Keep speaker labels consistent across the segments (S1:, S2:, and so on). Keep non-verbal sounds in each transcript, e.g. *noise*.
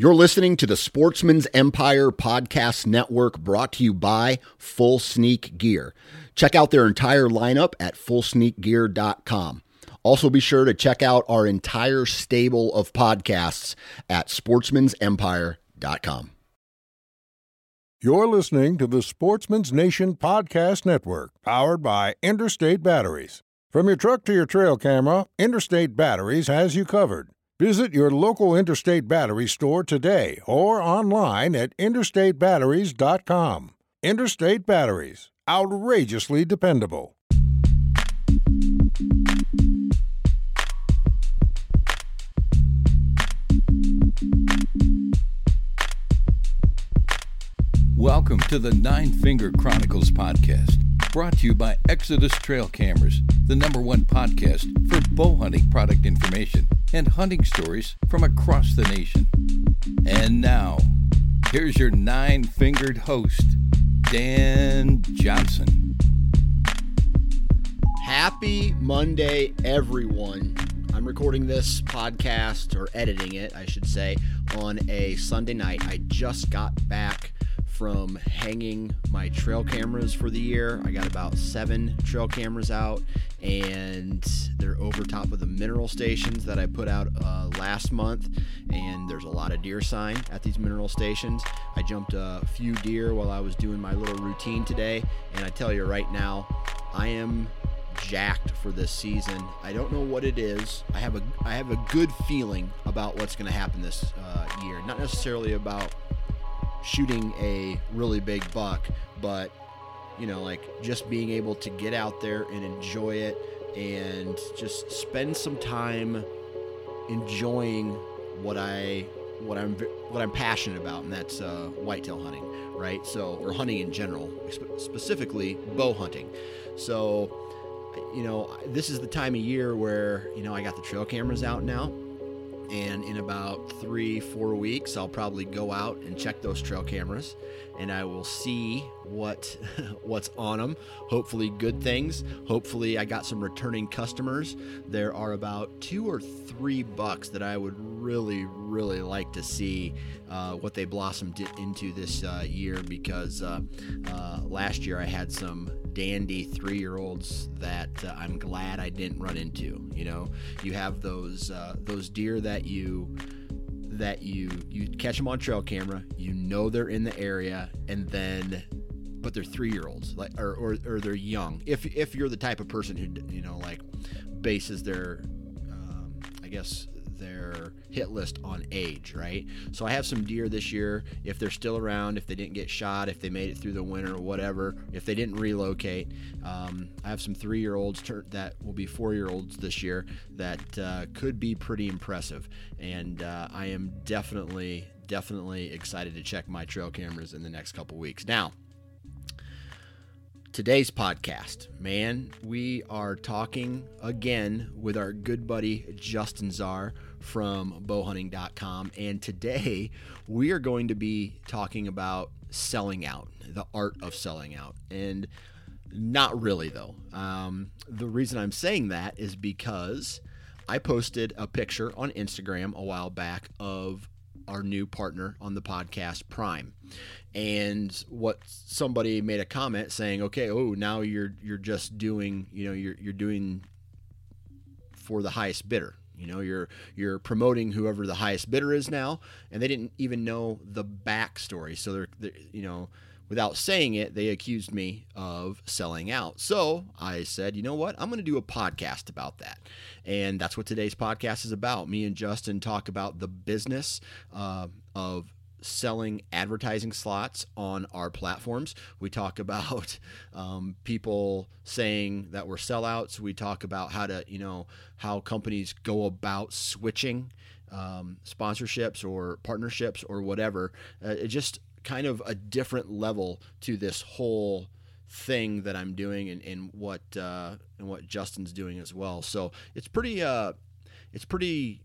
S1: You're listening to the Sportsman's Empire Podcast Network brought to you by Full Sneak Gear. Check out their entire lineup at fullsneakgear.com. Also, be sure to check out our entire stable of podcasts at sportsmansempire.com.
S2: You're listening to the Sportsman's Nation Podcast Network, powered by Interstate Batteries. From your truck to your trail camera, Interstate Batteries has you covered. Visit your local Interstate Battery store today or online at interstatebatteries.com. Interstate Batteries, outrageously dependable.
S3: Welcome to the Nine Finger Chronicles podcast, brought to you by Exodus Trail Cameras, the number one podcast for bow hunting product information and hunting stories from across the nation. And now, here's your nine fingered host, Dan Johnson.
S1: Happy Monday, everyone. I'm recording this podcast, or editing it, I should say, on a Sunday night. I just got back from hanging my trail cameras for the year. I got about seven trail cameras out, and they're over top of the mineral stations that I put out uh, last month. And there's a lot of deer sign at these mineral stations. I jumped a few deer while I was doing my little routine today, and I tell you right now, I am jacked for this season. I don't know what it is. I have a I have a good feeling about what's going to happen this uh, year. Not necessarily about shooting a really big buck, but you know, like just being able to get out there and enjoy it and just spend some time enjoying what I what I'm what I'm passionate about, and that's uh, whitetail hunting, right? So, or hunting in general, specifically bow hunting. So, you know, this is the time of year where you know I got the trail cameras out now and in about three four weeks i'll probably go out and check those trail cameras and i will see what *laughs* what's on them hopefully good things. Hopefully i got some returning customers. There are about two or three bucks that i would really really like to see uh, what they blossomed into this uh, year because uh, uh last year i had some dandy three year olds that uh, I'm glad I didn't run into. You know, you have those uh, those deer that you that you you catch them on trail camera, you know they're in the area, and then but they're three year olds like or, or, or they're young. If if you're the type of person who you know like bases their um, I guess their hit list on age, right? So I have some deer this year. If they're still around, if they didn't get shot, if they made it through the winter or whatever, if they didn't relocate, um, I have some three year olds that will be four year olds this year that uh, could be pretty impressive. And uh, I am definitely, definitely excited to check my trail cameras in the next couple weeks. Now, today's podcast, man, we are talking again with our good buddy Justin Zarr from bowhunting.com. And today we are going to be talking about selling out, the art of selling out. And not really, though. Um, the reason I'm saying that is because I posted a picture on Instagram a while back of our new partner on the podcast, Prime. And what somebody made a comment saying, "Okay, oh, now you're you're just doing, you know, you're you're doing for the highest bidder." You know, you're you're promoting whoever the highest bidder is now, and they didn't even know the backstory. So they're, they're you know, without saying it, they accused me of selling out. So I said, you know what? I'm going to do a podcast about that. And that's what today's podcast is about. Me and Justin talk about the business uh, of selling advertising slots on our platforms. We talk *laughs* about um, people saying that we're sellouts. We talk about how to, you know, how companies go about switching um, sponsorships or partnerships or whatever. Uh, it just kind of a different level to this whole thing that I'm doing and, and what uh, and what Justin's doing as well. So it's pretty uh, it's pretty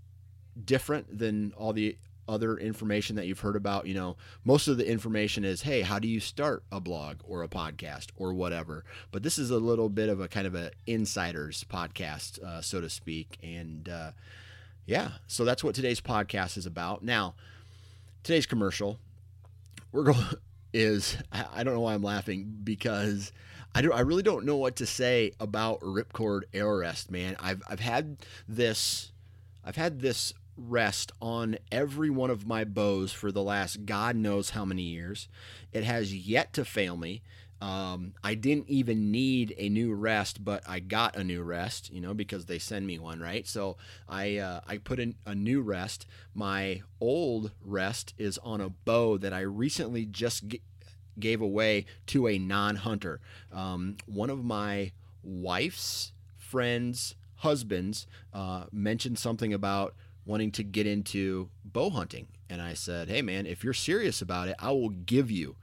S1: different than all the other information that you've heard about. You know, most of the information is, hey, how do you start a blog or a podcast or whatever? But this is a little bit of a kind of an insider's podcast, uh, so to speak. And uh, yeah, so that's what today's podcast is about. Now, today's commercial we're going *laughs* is I don't know why I'm laughing because I don't I really don't know what to say about Ripcord Arrow Rest, man. I've I've had this I've had this rest on every one of my bows for the last God knows how many years. It has yet to fail me. Um, I didn't even need a new rest, but I got a new rest, you know, because they send me one, right? So I uh, I put in a new rest. My old rest is on a bow that I recently just g- gave away to a non-hunter. Um, one of my wife's friends' husbands uh, mentioned something about wanting to get into bow hunting, and I said, "Hey, man, if you're serious about it, I will give you."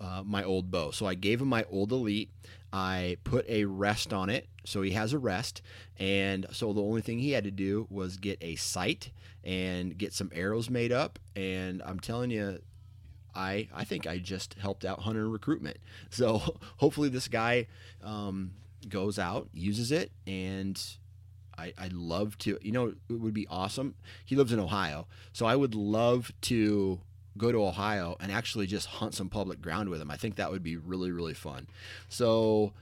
S1: uh, my old bow. So I gave him my old Elite. I put a rest on it, so he has a rest. And so the only thing he had to do was get a sight and get some arrows made up. And I'm telling you, I I think I just helped out hunter recruitment. So *laughs* hopefully this guy um, goes out, uses it, and I, I'd love to. You know, it would be awesome. He lives in Ohio, so I would love to go to Ohio and actually just hunt some public ground with him. I think that would be really really fun. So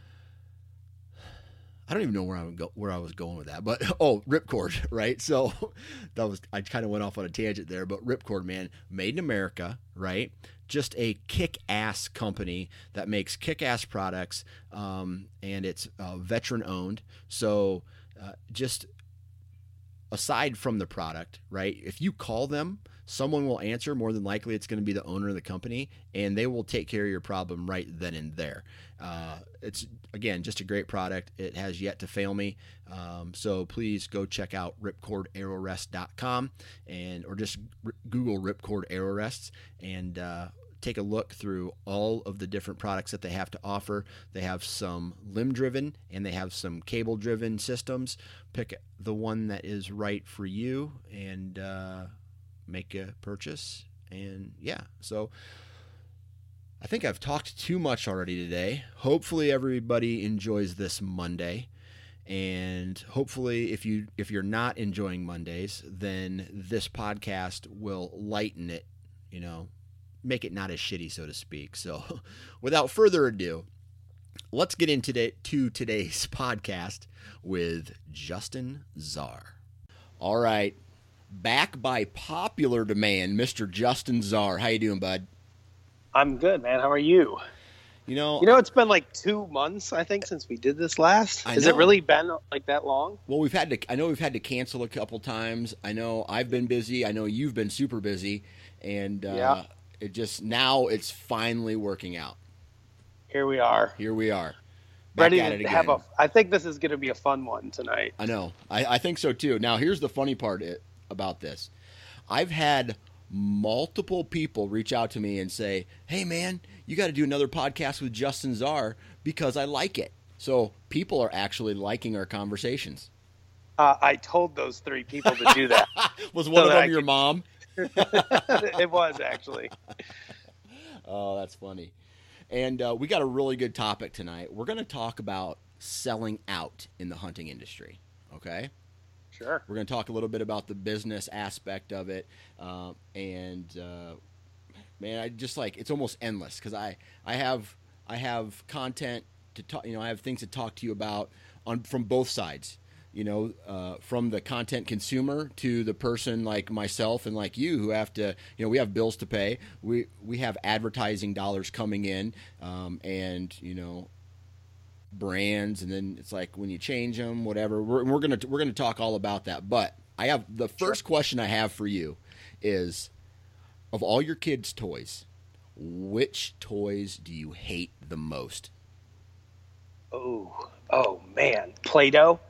S1: I don't even know where I go, where I was going with that, but *laughs* oh, Ripcord, *laughs* right? So *laughs* that was I kind of went off on a tangent there, but Ripcord, man, made in America, right? Just a kick-ass company that makes kick-ass products, um, and it's uh, veteran-owned. So uh, just aside from the product, right? If you call them someone will answer. More than likely, it's going to be the owner of the company, and they will take care of your problem right then and there. Uh, it's again just a great product. It has yet to fail me. Um, so please go check out ripcordarrowrest.com and or just r- Google Ripcord Arrow Rests and uh, take a look through all of the different products that they have to offer. They have some limb driven and they have some cable driven systems. Pick the one that is right for you and uh, make a purchase. And yeah, so I think I've talked too much already today. Hopefully everybody enjoys this Monday. And hopefully if you if you're not enjoying Mondays, then this podcast will lighten it, you know, make it not as shitty so to speak. So *laughs* without further ado, let's get into today, to today's *laughs* podcast with Justin Zarr. All right, back by popular demand, Mr. Justin Zarr. How you doing, bud?
S4: I'm good, man. How are you?
S1: You know,
S4: you know, it's been like two months, I think, since we did this last.
S1: I
S4: Has
S1: know.
S4: it really been like that long?
S1: Well, we've had to. I know we've had to cancel a couple times. I know I've been busy. I know you've been super busy, and uh,
S4: Yeah.
S1: It just now it's finally working out.
S4: Here we are,
S1: Here we are, back
S4: ready
S1: it
S4: to have a. I think this is going to be a fun one tonight.
S1: I know. I, I think so too. Now, here's the funny part i- about this. I've had multiple people reach out to me and say, "Hey, man, you got to do another podcast with Justin Zarr because I like it." So people are actually liking our conversations.
S4: Uh, I told those three people to do that. *laughs*
S1: Was one
S4: So
S1: of them
S4: I
S1: your
S4: could-
S1: mom? *laughs*
S4: it was actually.
S1: Oh, that's funny. And uh, we got a really good topic tonight. We're going to talk about selling out in the hunting industry. Okay.
S4: Sure.
S1: We're going to talk a little bit about the business aspect of it, uh, and uh, man, I just like it's almost endless because I I have I have content to talk. You know, I have things to talk to you about on from both sides. You know, uh, from the content consumer to the person like myself and like you who have to. You know, we have bills to pay. We we have advertising dollars coming in, um, and you know, brands and then it's like when you change them whatever we're, we're gonna we're gonna talk all about that but i have the first question i have for you is of all your kids toys which toys do you hate the most
S4: Oh, oh man, Play-Doh.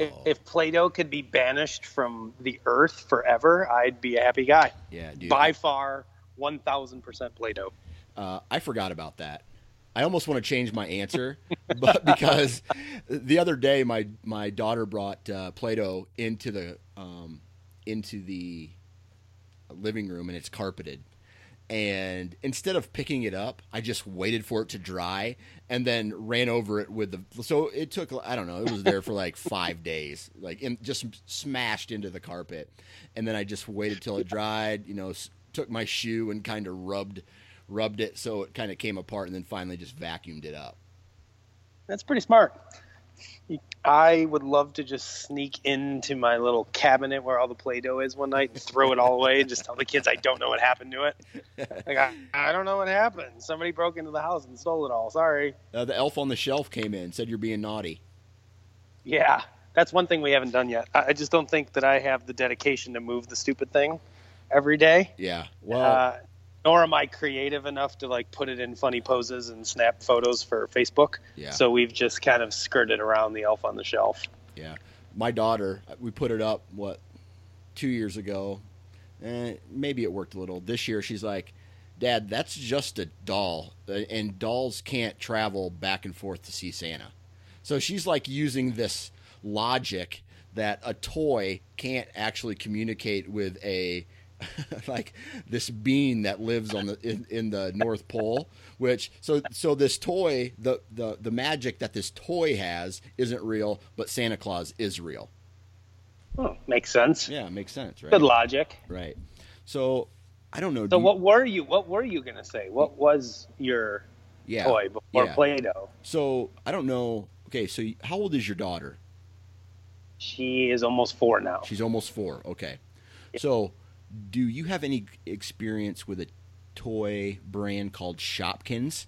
S4: If,
S1: Oh.
S4: if Play-Doh could be banished from the earth forever, I'd be a happy guy.
S1: yeah dude
S4: By far, one thousand percent Play-Doh.
S1: uh, i forgot about that i almost want to change my answer *laughs* but because the other day my my daughter brought uh, play-doh into the um, into the living room and it's carpeted and instead of picking it up i just waited for it to dry and then ran over it with the so it took i don't know it was there for like *laughs* five days like in, just smashed into the carpet and then i just waited till it dried you know s- took my shoe and kind of rubbed rubbed it so it kind of came apart, and then finally just vacuumed it up.
S4: That's pretty smart. I would love to just sneak into my little cabinet where all the Play-Doh is one night and throw it all away and just tell the kids I don't know what happened to it. Like I, I don't know what happened. Somebody broke into the house and stole it all. Sorry.
S1: Uh, the elf on the shelf came in, said you're being naughty.
S4: Yeah, that's one thing we haven't done yet. I I just don't think that I have the dedication to move the stupid thing every day.
S1: Yeah. Well,
S4: Uh, nor am I creative enough to like put it in funny poses and snap photos for Facebook.
S1: Yeah.
S4: So we've just kind of skirted around the elf on the shelf.
S1: Yeah, my daughter, we put it up what two years ago, and maybe it worked a little. This year, she's like, "Dad, that's just a doll, uh, and dolls can't travel back and forth to see Santa." So she's like using this logic that a toy can't actually communicate with a *laughs* like this being that lives on the in, in the North Pole. Which so so this toy the, the the magic that this toy has isn't real, but Santa Claus is real.
S4: Oh, makes sense.
S1: Yeah, makes sense, right?
S4: Good logic.
S1: Right. So I don't know.
S4: So
S1: do you-
S4: what were you? What were you gonna say? What was your
S1: yeah.
S4: toy before
S1: yeah.
S4: Play-Doh?
S1: So I don't know. Okay, so how old is your daughter?
S4: She is almost four now.
S1: She's almost four. Okay. So, do you have any experience with a toy brand called Shopkins?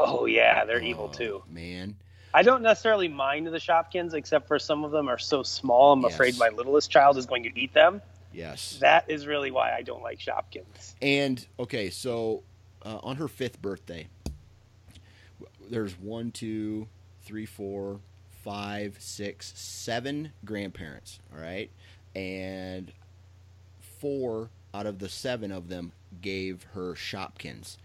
S4: Oh yeah, they're evil
S1: Oh,
S4: too.
S1: Man.
S4: I don't necessarily mind the Shopkins, except for some of them are so small. I'm
S1: Yes.
S4: afraid my littlest child is going to eat them.
S1: Yes.
S4: That is really why I don't like Shopkins.
S1: And okay, so uh, on her fifth birthday, there's one, two, three, four, five, six, seven grandparents. All right, and four out of the seven of them gave her Shopkins.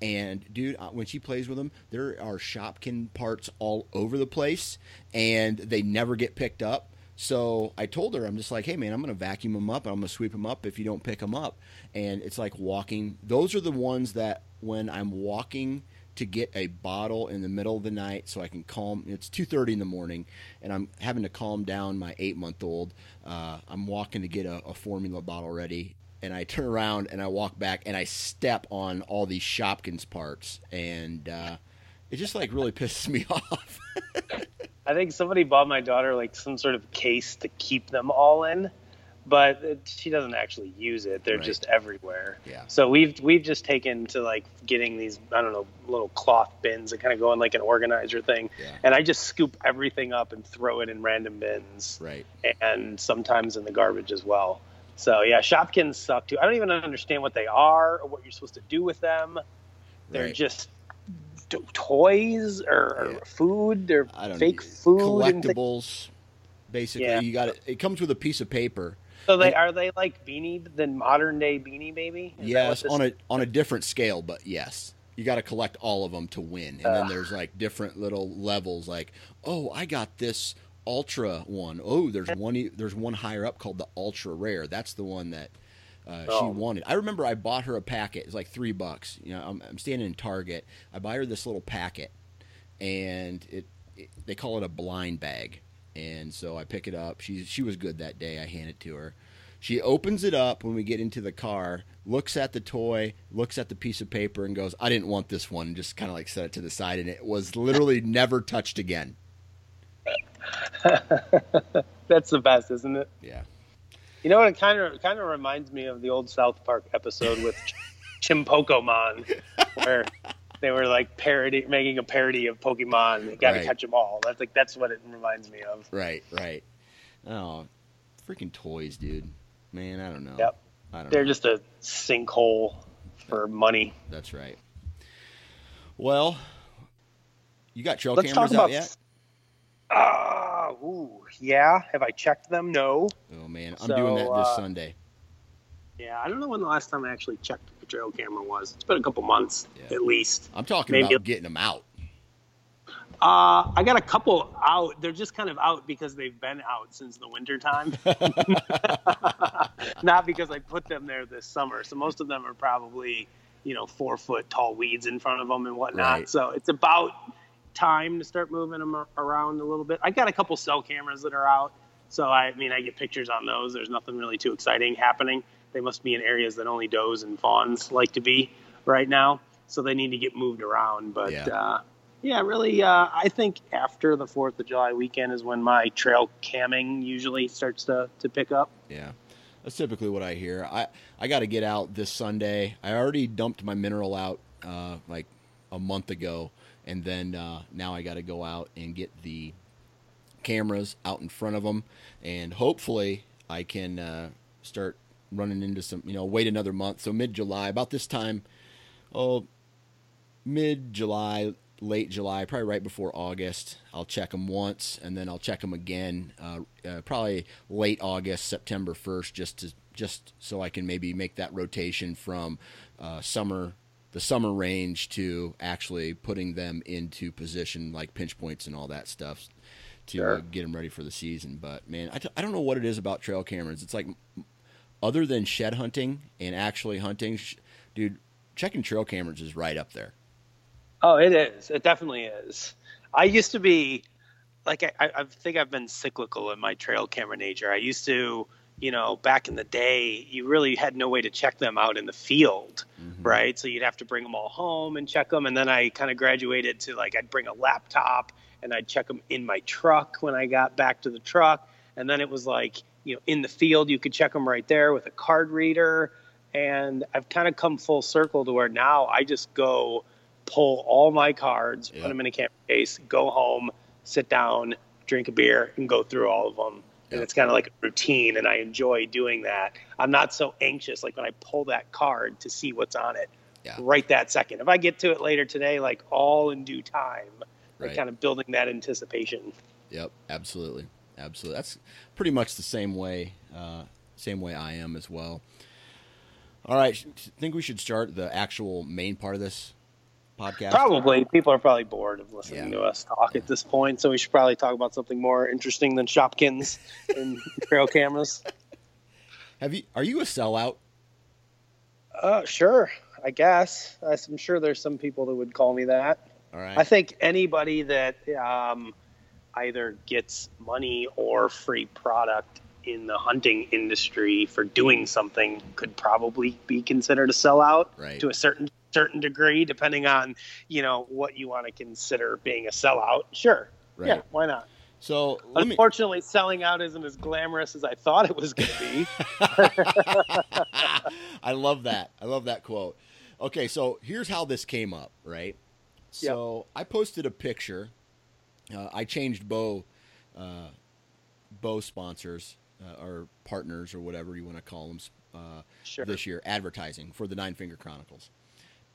S1: And dude, uh, when she plays with them, there are Shopkin parts all over the place, and they never get picked up. So I told her, I'm just like, hey man, I'm gonna vacuum them up, and I'm gonna sweep them up if you don't pick them up. And it's like walking. Those are the ones that when I'm walking to get a bottle in the middle of the night, so I can calm. It's 2:30 in the morning, and I'm having to calm down my eight month old. Uh, I'm walking to get a, a formula bottle ready, and I turn around and I walk back and I step on all these Shopkins parts, and uh, it just like really *laughs* pisses me off. *laughs*
S4: I think somebody bought my daughter like some sort of case to keep them all in, but it, she doesn't actually use it. They're
S1: Right.
S4: just everywhere.
S1: Yeah.
S4: So we've we've just taken to like getting these I don't know little cloth bins that kind of go in like an organizer thing,
S1: Yeah.
S4: and I just scoop everything up and throw it in random bins,
S1: right.
S4: and sometimes in the garbage as well. So yeah, Shopkins suck too. I don't even understand what they are or what you're supposed to do with them. They're
S1: Right.
S4: just toys or,
S1: Yeah.
S4: food. They're fake food.
S1: collectibles. Basically,
S4: Yeah.
S1: you got it. It comes with a piece of paper.
S4: So they are they like Beanie the modern day Beanie Baby? Is
S1: yes, on a on a different scale, but yes, you got to collect all of them to win. And then there's like different little levels. Like, oh, I got this ultra one. Oh, there's one. There's one higher up called the ultra rare. That's the one that uh, she
S4: Oh.
S1: wanted. I remember I bought her a packet. It's like three bucks. You know, I'm, I'm standing in Target. I buy her this little packet, and it, it they call it a blind bag. And so I pick it up. She she was good that day. I hand it to her. She opens it up when we get into the car, looks at the toy, looks at the piece of paper, and goes, "I didn't want this one." And just kind of like set it to the side, and it was literally *laughs* never touched again. *laughs*
S4: That's the best, isn't it?
S1: Yeah,
S4: You know what? It kind of kind of reminds me of the old South Park episode with *laughs* Chimpokomon, where they were like parody making a parody of Pokemon. You got to
S1: Right.
S4: catch them all. That's like that's what it reminds me of.
S1: right, right. Oh, freaking toys, dude. Man, I don't know.
S4: Yep.
S1: I don't
S4: They're
S1: know.
S4: just a sinkhole for money.
S1: That's right. Well, you got trail
S4: Let's talk
S1: cameras out yet?
S4: Ah, ooh, yeah. Have I checked them? No.
S1: Oh man, I'm doing that this
S4: uh,
S1: Sunday.
S4: Yeah, I don't know when the last time I actually checked trail camera was. It's been a couple months
S1: Yeah.
S4: at least.
S1: I'm talking
S4: maybe-
S1: about getting them out.
S4: Uh, I got a couple out. They're just kind of out because they've been out since the winter time. *laughs* Not because I put them there this summer. So most of them are probably, you know, four foot tall weeds in front of them and whatnot.
S1: Right.
S4: So it's about time to start moving them around a little bit. I got a couple cell cameras that are out. So I mean, I get pictures on those. There's nothing really too exciting happening. They must be in areas that only does and fawns like to be right now. So they need to get moved around. But
S1: Yeah.
S4: uh, yeah, really, uh, I think after the Fourth of July weekend is when my trail camming usually starts to to pick up.
S1: Yeah. That's typically what I hear. I, I got to get out this Sunday. I already dumped my mineral out uh, like a month ago, and then uh, now I got to go out and get the cameras out in front of them, and hopefully I can uh, start running into some. You know, wait another month. So mid July, about this time, oh, mid July, late July, probably right before August. I'll check them once, and then I'll check them again, uh, uh, probably late August, September first, just to just so I can maybe make that rotation from uh, summer, the summer range to actually putting them into position like pinch points and all that stuff to
S4: Sure.
S1: get them ready for the season. But man, I, t- I don't know what it is about trail cameras. It's like other than shed hunting and actually hunting, sh- dude, checking trail cameras is right up there.
S4: Oh, it is. It definitely is. I used to be like I, I I think I've been cyclical in my trail camera nature. I used to, you know, back in the day, you really had no way to check them out in the field, mm-hmm. right? So you'd have to bring them all home and check them. And then I kind of graduated to like I'd bring a laptop and I'd check them in my truck when I got back to the truck. And then it was like, you know, in the field, you could check them right there with a card reader. And I've kind of come full circle to where now I just go pull all my cards,
S1: Yeah.
S4: put them in a camera case, go home, sit down, drink a beer, and go through all of them. And it's kind of like a routine, and I enjoy doing that. I'm not so anxious like when I pull that card to see what's on it
S1: Yeah.
S4: right that second. If I get to it later today, like all in due time, like kind of building that anticipation.
S1: Yep, absolutely, absolutely. That's pretty much the same way, uh, same way I am as well. All right, I think we should start the actual main part of this podcast.
S4: Probably people are probably bored of listening
S1: Yeah.
S4: to us talk at this point, so we should probably talk about something more interesting than Shopkins *laughs* and trail cameras.
S1: Have you? Are you a sellout?
S4: Uh, sure, I guess. I'm sure there's some people that would call me that.
S1: All right.
S4: I think anybody that um, either gets money or free product in the hunting industry for doing something could probably be considered a sellout
S1: Right.
S4: to a certain certain degree, depending on you know what you want to consider being a sellout. Sure,
S1: Right.
S4: yeah, why not?
S1: so let me.
S4: Unfortunately, selling out isn't as glamorous as I thought it was going to be. *laughs*
S1: I love that. I love that quote. Okay, so here's how this came up, right? So I posted a picture. Uh, I changed bow, uh, bow sponsors uh, or partners or whatever you want to call them uh,
S4: Sure.
S1: this year, advertising for the Nine Finger Chronicles,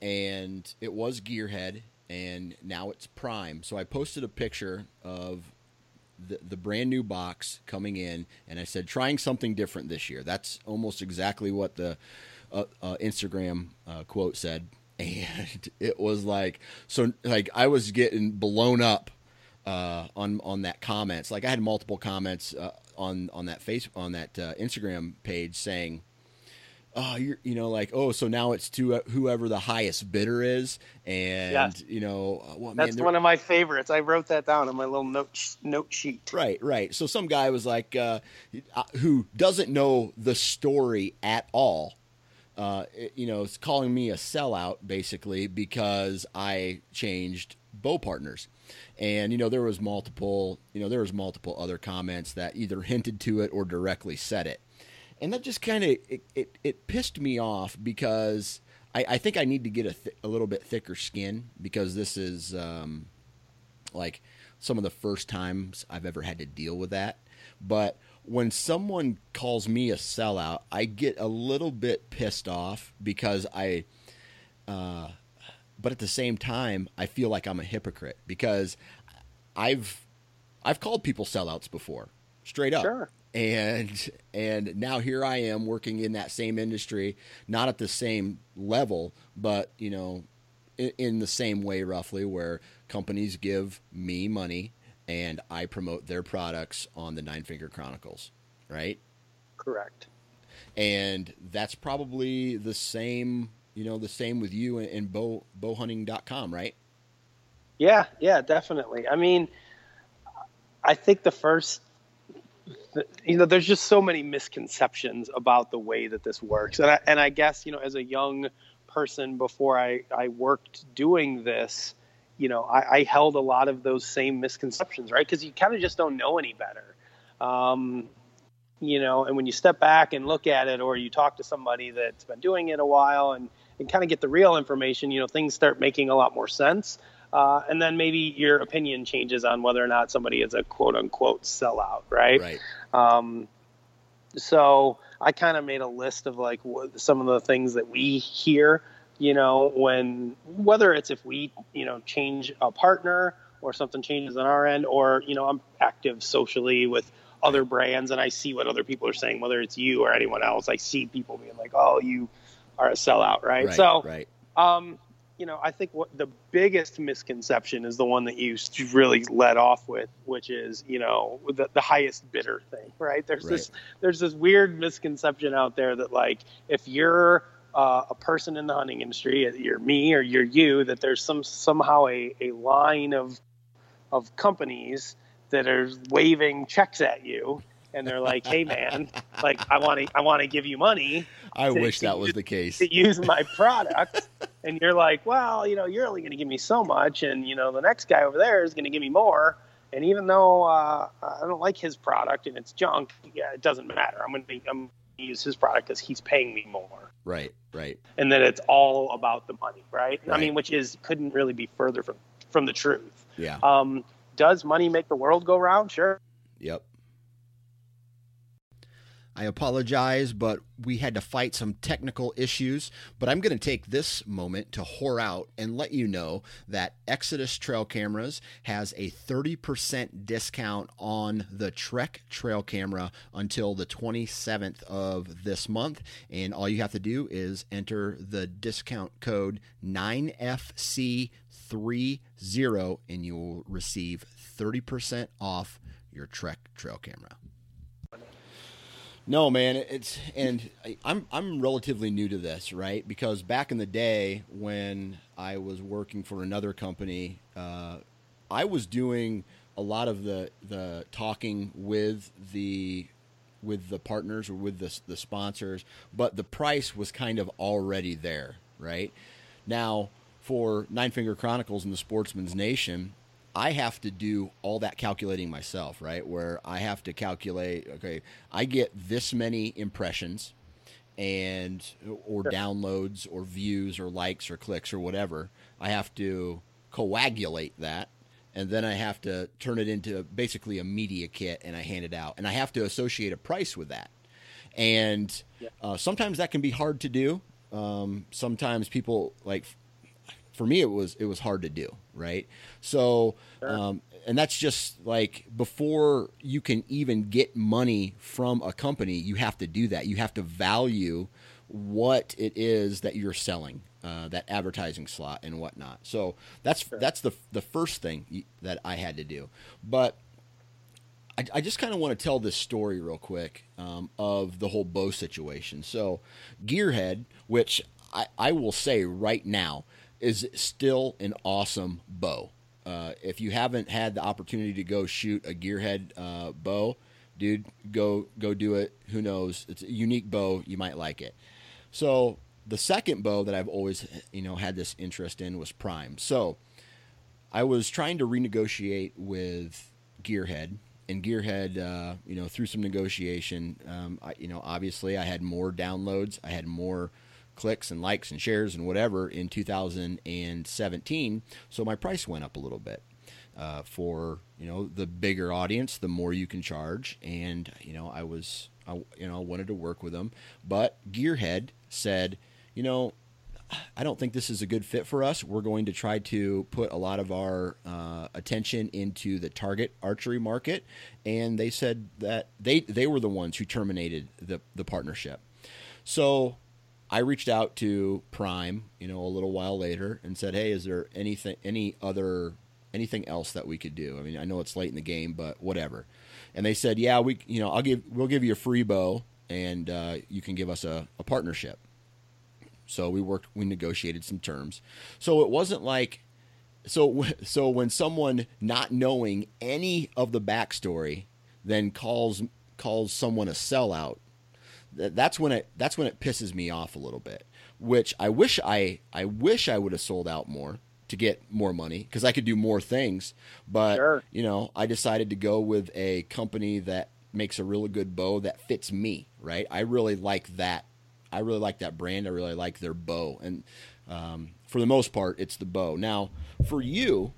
S1: and it was Gearhead, and now it's Prime. So I posted a picture of the, the brand new box coming in, and I said trying something different this year. That's almost exactly what the uh, uh, Instagram uh, quote said, *laughs* and it was like so. Like I was getting blown up uh, on on that comments. Like I had multiple comments uh, on on that face on that uh, Instagram page saying. Oh, you're, you know, like, oh, so now it's to whoever the highest bidder is, and
S4: Yes.
S1: you know, uh, well,
S4: That's
S1: man,
S4: one of my favorites. I wrote that down on my little note note sheet.
S1: Right, right. So some guy was like, uh, uh, who doesn't know the story at all, uh, it- you know, is calling me a sellout basically because I changed bow partners. And you know there was multiple, you know there was multiple other comments that either hinted to it or directly said it, and that just kind of it, it, it pissed me off because I, I think I need to get a, th- a little bit thicker skin because this is um, like some of the first times I've ever had to deal with that. But when someone calls me a sellout, I get a little bit pissed off because I, uh, but at the same time, I feel like I'm a hypocrite because I've, I've called people sellouts before, straight up.
S4: Sure.
S1: And and now here I am working in that same industry, not at the same level, but you know, in, in the same way roughly where companies give me money and I promote their products on the Nine Finger Chronicles, right?
S4: Correct.
S1: And that's probably the same, you know, the same with you and, and bow bowhunting.com, right?
S4: Yeah, yeah, definitely. I mean, I think the first you know, there's just so many misconceptions about the way that this works, and I, and I guess you know, as a young person before I I worked doing this, you know, I, I held a lot of those same misconceptions, right? Because you kind of just don't know any better. Um, you know, and when you step back and look at it, or you talk to somebody that's been doing it a while and, and kind of get the real information, you know, things start making a lot more sense. Uh, and then maybe your opinion changes on whether or not somebody is a quote unquote sellout, right?
S1: Right.
S4: Um, so I kind of made a list of like what, some of the things that we hear, you know, when whether it's if we, you know, change a partner or something changes on our end, or you know, I'm active socially with other brands and I see what other people are saying, whether it's you or anyone else. I see people being like, "Oh, you are a sellout," right?
S1: Right.
S4: so,
S1: right.
S4: um, you know, I think what the biggest misconception is the one that you really led off with, which is, you know, the, the highest bidder thing, right? There's
S1: Right.
S4: this there's this weird misconception out there that like if you're uh, a person in the hunting industry, you're me or you're you, that there's some somehow a, a line of of companies that are waving checks at you and they're like, "Hey man, like I want to I want to give you money
S1: I
S4: to-
S1: wish
S4: to
S1: that was the case.
S4: to use my product." and you're like, "Well, you know, you're only going to give me so much and you know, the next guy over there is going to give me more." And even though uh, I don't like his product and it's junk, yeah, it doesn't matter. I'm going to I'm gonna use his product because he's paying me more
S1: Right. Right.
S4: and then it's all about the money, right? I mean, which is couldn't really be further from from the truth.
S1: Yeah.
S4: Um, does money make the world go round? Sure.
S1: Yep. I apologize, but we had to fight some technical issues. But I'm going to take this moment to whore out and let you know that Exodus Trail Cameras has a 30% discount on the Trek Trail Camera until the 27th of this month. And all you have to do is enter the discount code 9FC30 and you will receive 30% off your Trek Trail Camera. No, man, it's and I'm I'm relatively new to this, right? Because back in the day when I was working for another company, uh, I was doing a lot of the the talking with the with the partners or with the the sponsors, but the price was kind of already there, right? Now, for Nine Finger Chronicles and the Sportsman's Nation, I have to do all that calculating myself, right? Where I have to calculate, okay, I get this many impressions and or downloads or views or likes or clicks or whatever. I have to coagulate that and then I have to turn it into basically a media kit and I hand it out and I have to associate a price with that. And uh, sometimes that can be hard to do. Um, sometimes people like for me it was it was hard to do right? So um, and that's just like before you can even get money from a company you have to do that. You have to value what it is that you're selling uh, that advertising slot and whatnot. So that's that's the the first thing that i had to do. But I, I just kind of want to tell this story real quick um, of the whole bow situation. So, Gearhead, which I, I will say right now is still an awesome bow. Uh, if you haven't had the opportunity to go shoot a Gearhead uh, bow, dude, go go do it. Who knows? It's a unique bow. You might like it. So the second bow that I've always you know had this interest in was Prime. So I was trying to renegotiate with Gearhead, and Gearhead, uh, you know, through some negotiation, um, I, you know, obviously I had more downloads, I had more clicks and likes and shares and whatever in 2017, so my price went up a little bit. Uh, for you know the bigger audience, the more you can charge, and you know I was I, you know wanted to work with them, but Gearhead said, you know I don't think this is a good fit for us. We're going to try to put a lot of our uh, attention into the target archery market, and they said that they they were the ones who terminated the the partnership. So I reached out to Prime, you know, a little while later, and said, "Hey, is there anything any other anything else that we could do? I mean, I know it's late in the game, but whatever." And they said, "Yeah, we you know I'll give we'll give you a free bow, and uh, you can give us a, a partnership." So we worked, we negotiated some terms. So it wasn't like, so so when someone not knowing any of the backstory then calls calls someone a sellout, that's when it that's when it pisses me off a little bit. Which I wish I I wish I would have sold out more to get more money because I could do more things. But sure. you know, I decided to go with a company that makes a really good bow that fits me. Right? I really like that. I really like that brand. I really like their bow, and um, for the most part, it's the bow. Now, for you,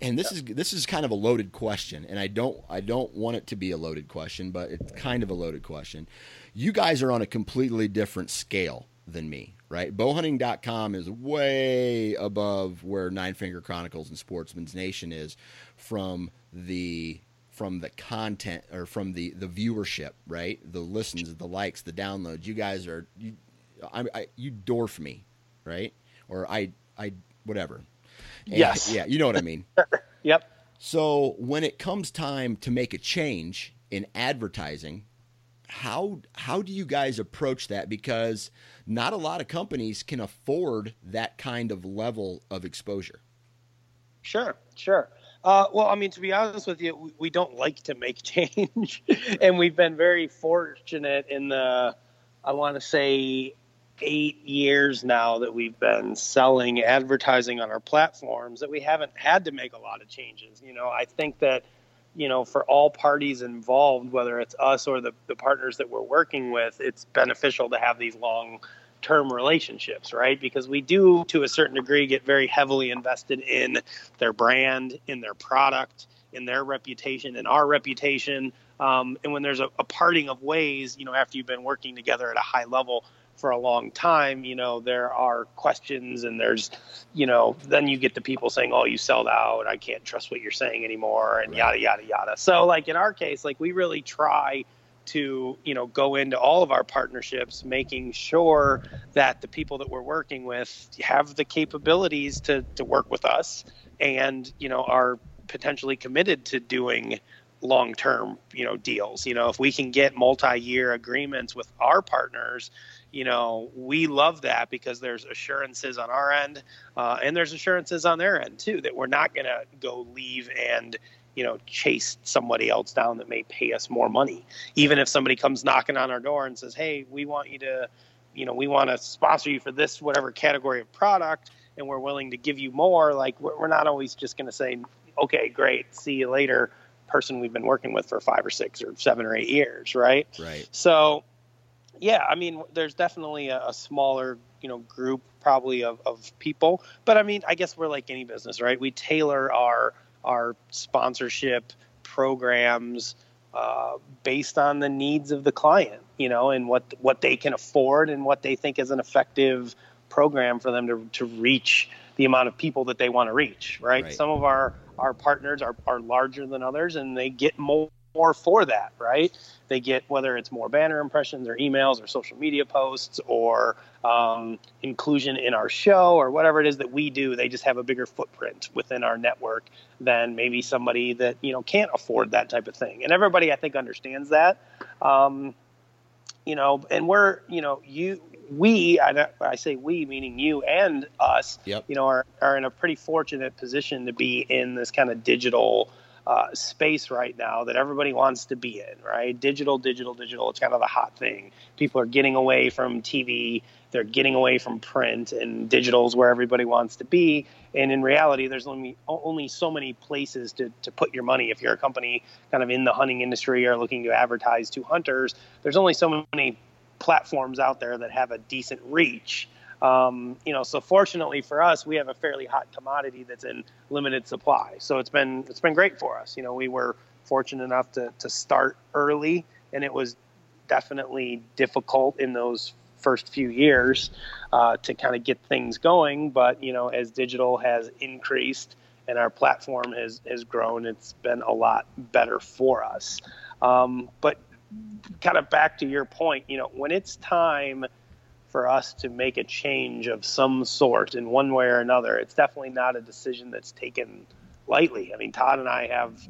S1: and this is this is kind of a loaded question, and I don't I don't want it to be a loaded question, but it's kind of a loaded question. You guys are on a completely different scale than me, right? Bowhunting.com is way above where Nine Finger Chronicles and Sportsman's Nation is from the from the content or from the the viewership, right? The listens, the likes, the downloads. You guys are you, I, I you dwarf me, right? Or I I whatever.
S4: And, yes.
S1: Yeah, you know what I mean. *laughs*
S4: yep.
S1: So when it comes time to make a change in advertising, how how do you guys approach that? Because not a lot of companies can afford that kind of level of exposure.
S4: Sure, sure. Uh, well, I mean, to be honest with you, we, we don't like to make *laughs* change, and we've been very fortunate in the, I want to say, eight years now that we've been selling advertising on our platforms that we haven't had to make a lot of changes. You know, I think that, you know, for all parties involved, whether it's us or the, the partners that we're working with, it's beneficial to have these long term relationships, right? Because we do, to a certain degree, get very heavily invested in their brand, in their product, in their reputation, in our reputation. Um, and when there's a, a parting of ways, you know, after you've been working together at a high level, for a long time, you know, there are questions and there's, you know, then you get the people saying, oh, you sold out. I can't trust what you're saying anymore and right. yada, yada, yada. So, like in our case, like we really try to, you know, go into all of our partnerships, making sure that the people that we're working with have the capabilities to, to work with us and, you know, are potentially committed to doing long term you know deals you know if we can get multi year agreements with our partners you know, we love that because there's assurances on our end, uh, and there's assurances on their end too that we're not going to go leave and you know chase somebody else down that may pay us more money. Even if somebody comes knocking on our door and says, "Hey, we want you to, you know, we want to sponsor you for this whatever category of product." And we're willing to give you more. Like we're not always just going to say, "Okay, great, see you later." Person we've been working with for five or six or seven or eight years, right?
S1: Right.
S4: So yeah, I mean, there's definitely a, a smaller, you know, group probably of, of people, but I mean, I guess we're like any business, right? We tailor our our sponsorship programs uh, based on the needs of the client, you know, and what what they can afford and what they think is an effective program for them to to reach the amount of people that they want to reach, right? right? Some of our our partners are, are larger than others and they get more more for that, right? They get whether it's more banner impressions or emails or social media posts or um, inclusion in our show or whatever it is that we do. They just have a bigger footprint within our network than maybe somebody that you know can't afford that type of thing. And everybody, I think, understands that. Um, you know, and we're you know you we I, I, say we meaning you and us
S1: yep.
S4: you know are, are in a pretty fortunate position to be in this kind of digital uh, space right now that everybody wants to be in, right? Digital, digital, digital. It's kind of the hot thing. People are getting away from TV, they're getting away from print, and digital is where everybody wants to be. And in reality, there's only only so many places to, to put your money. If you're a company kind of in the hunting industry or looking to advertise to hunters, there's only so many platforms out there that have a decent reach um, you know, so fortunately for us, we have a fairly hot commodity that's in limited supply. So it's been it's been great for us. You know, we were fortunate enough to to start early, and it was definitely difficult in those first few years uh, to kind of get things going. But you know, as digital has increased and our platform has has grown, it's been a lot better for us. Um, but kind of back to your point, you know, when it's time for us to make a change of some sort in one way or another. It's definitely not a decision that's taken lightly. I mean, Todd and I have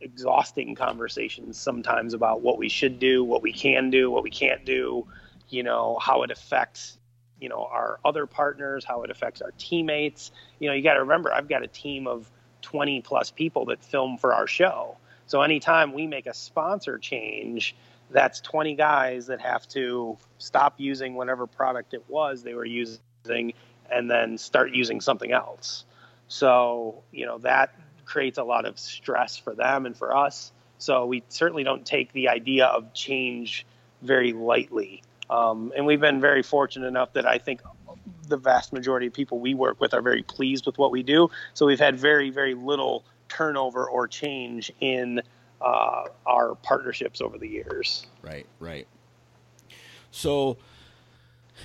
S4: exhausting conversations sometimes about what we should do, what we can do, what we can't do, you know, how it affects, you know, our other partners, how it affects our teammates. You know, you got to remember, I've got a team of 20 plus people that film for our show. So anytime we make a sponsor change, that's 20 guys that have to stop using whatever product it was they were using and then start using something else. So, you know, that creates a lot of stress for them and for us. So we certainly don't take the idea of change very lightly. Um, and we've been very fortunate enough that I think the vast majority of people we work with are very pleased with what we do. So we've had very, very little turnover or change in uh, our partnerships over the years.
S1: Right, right. So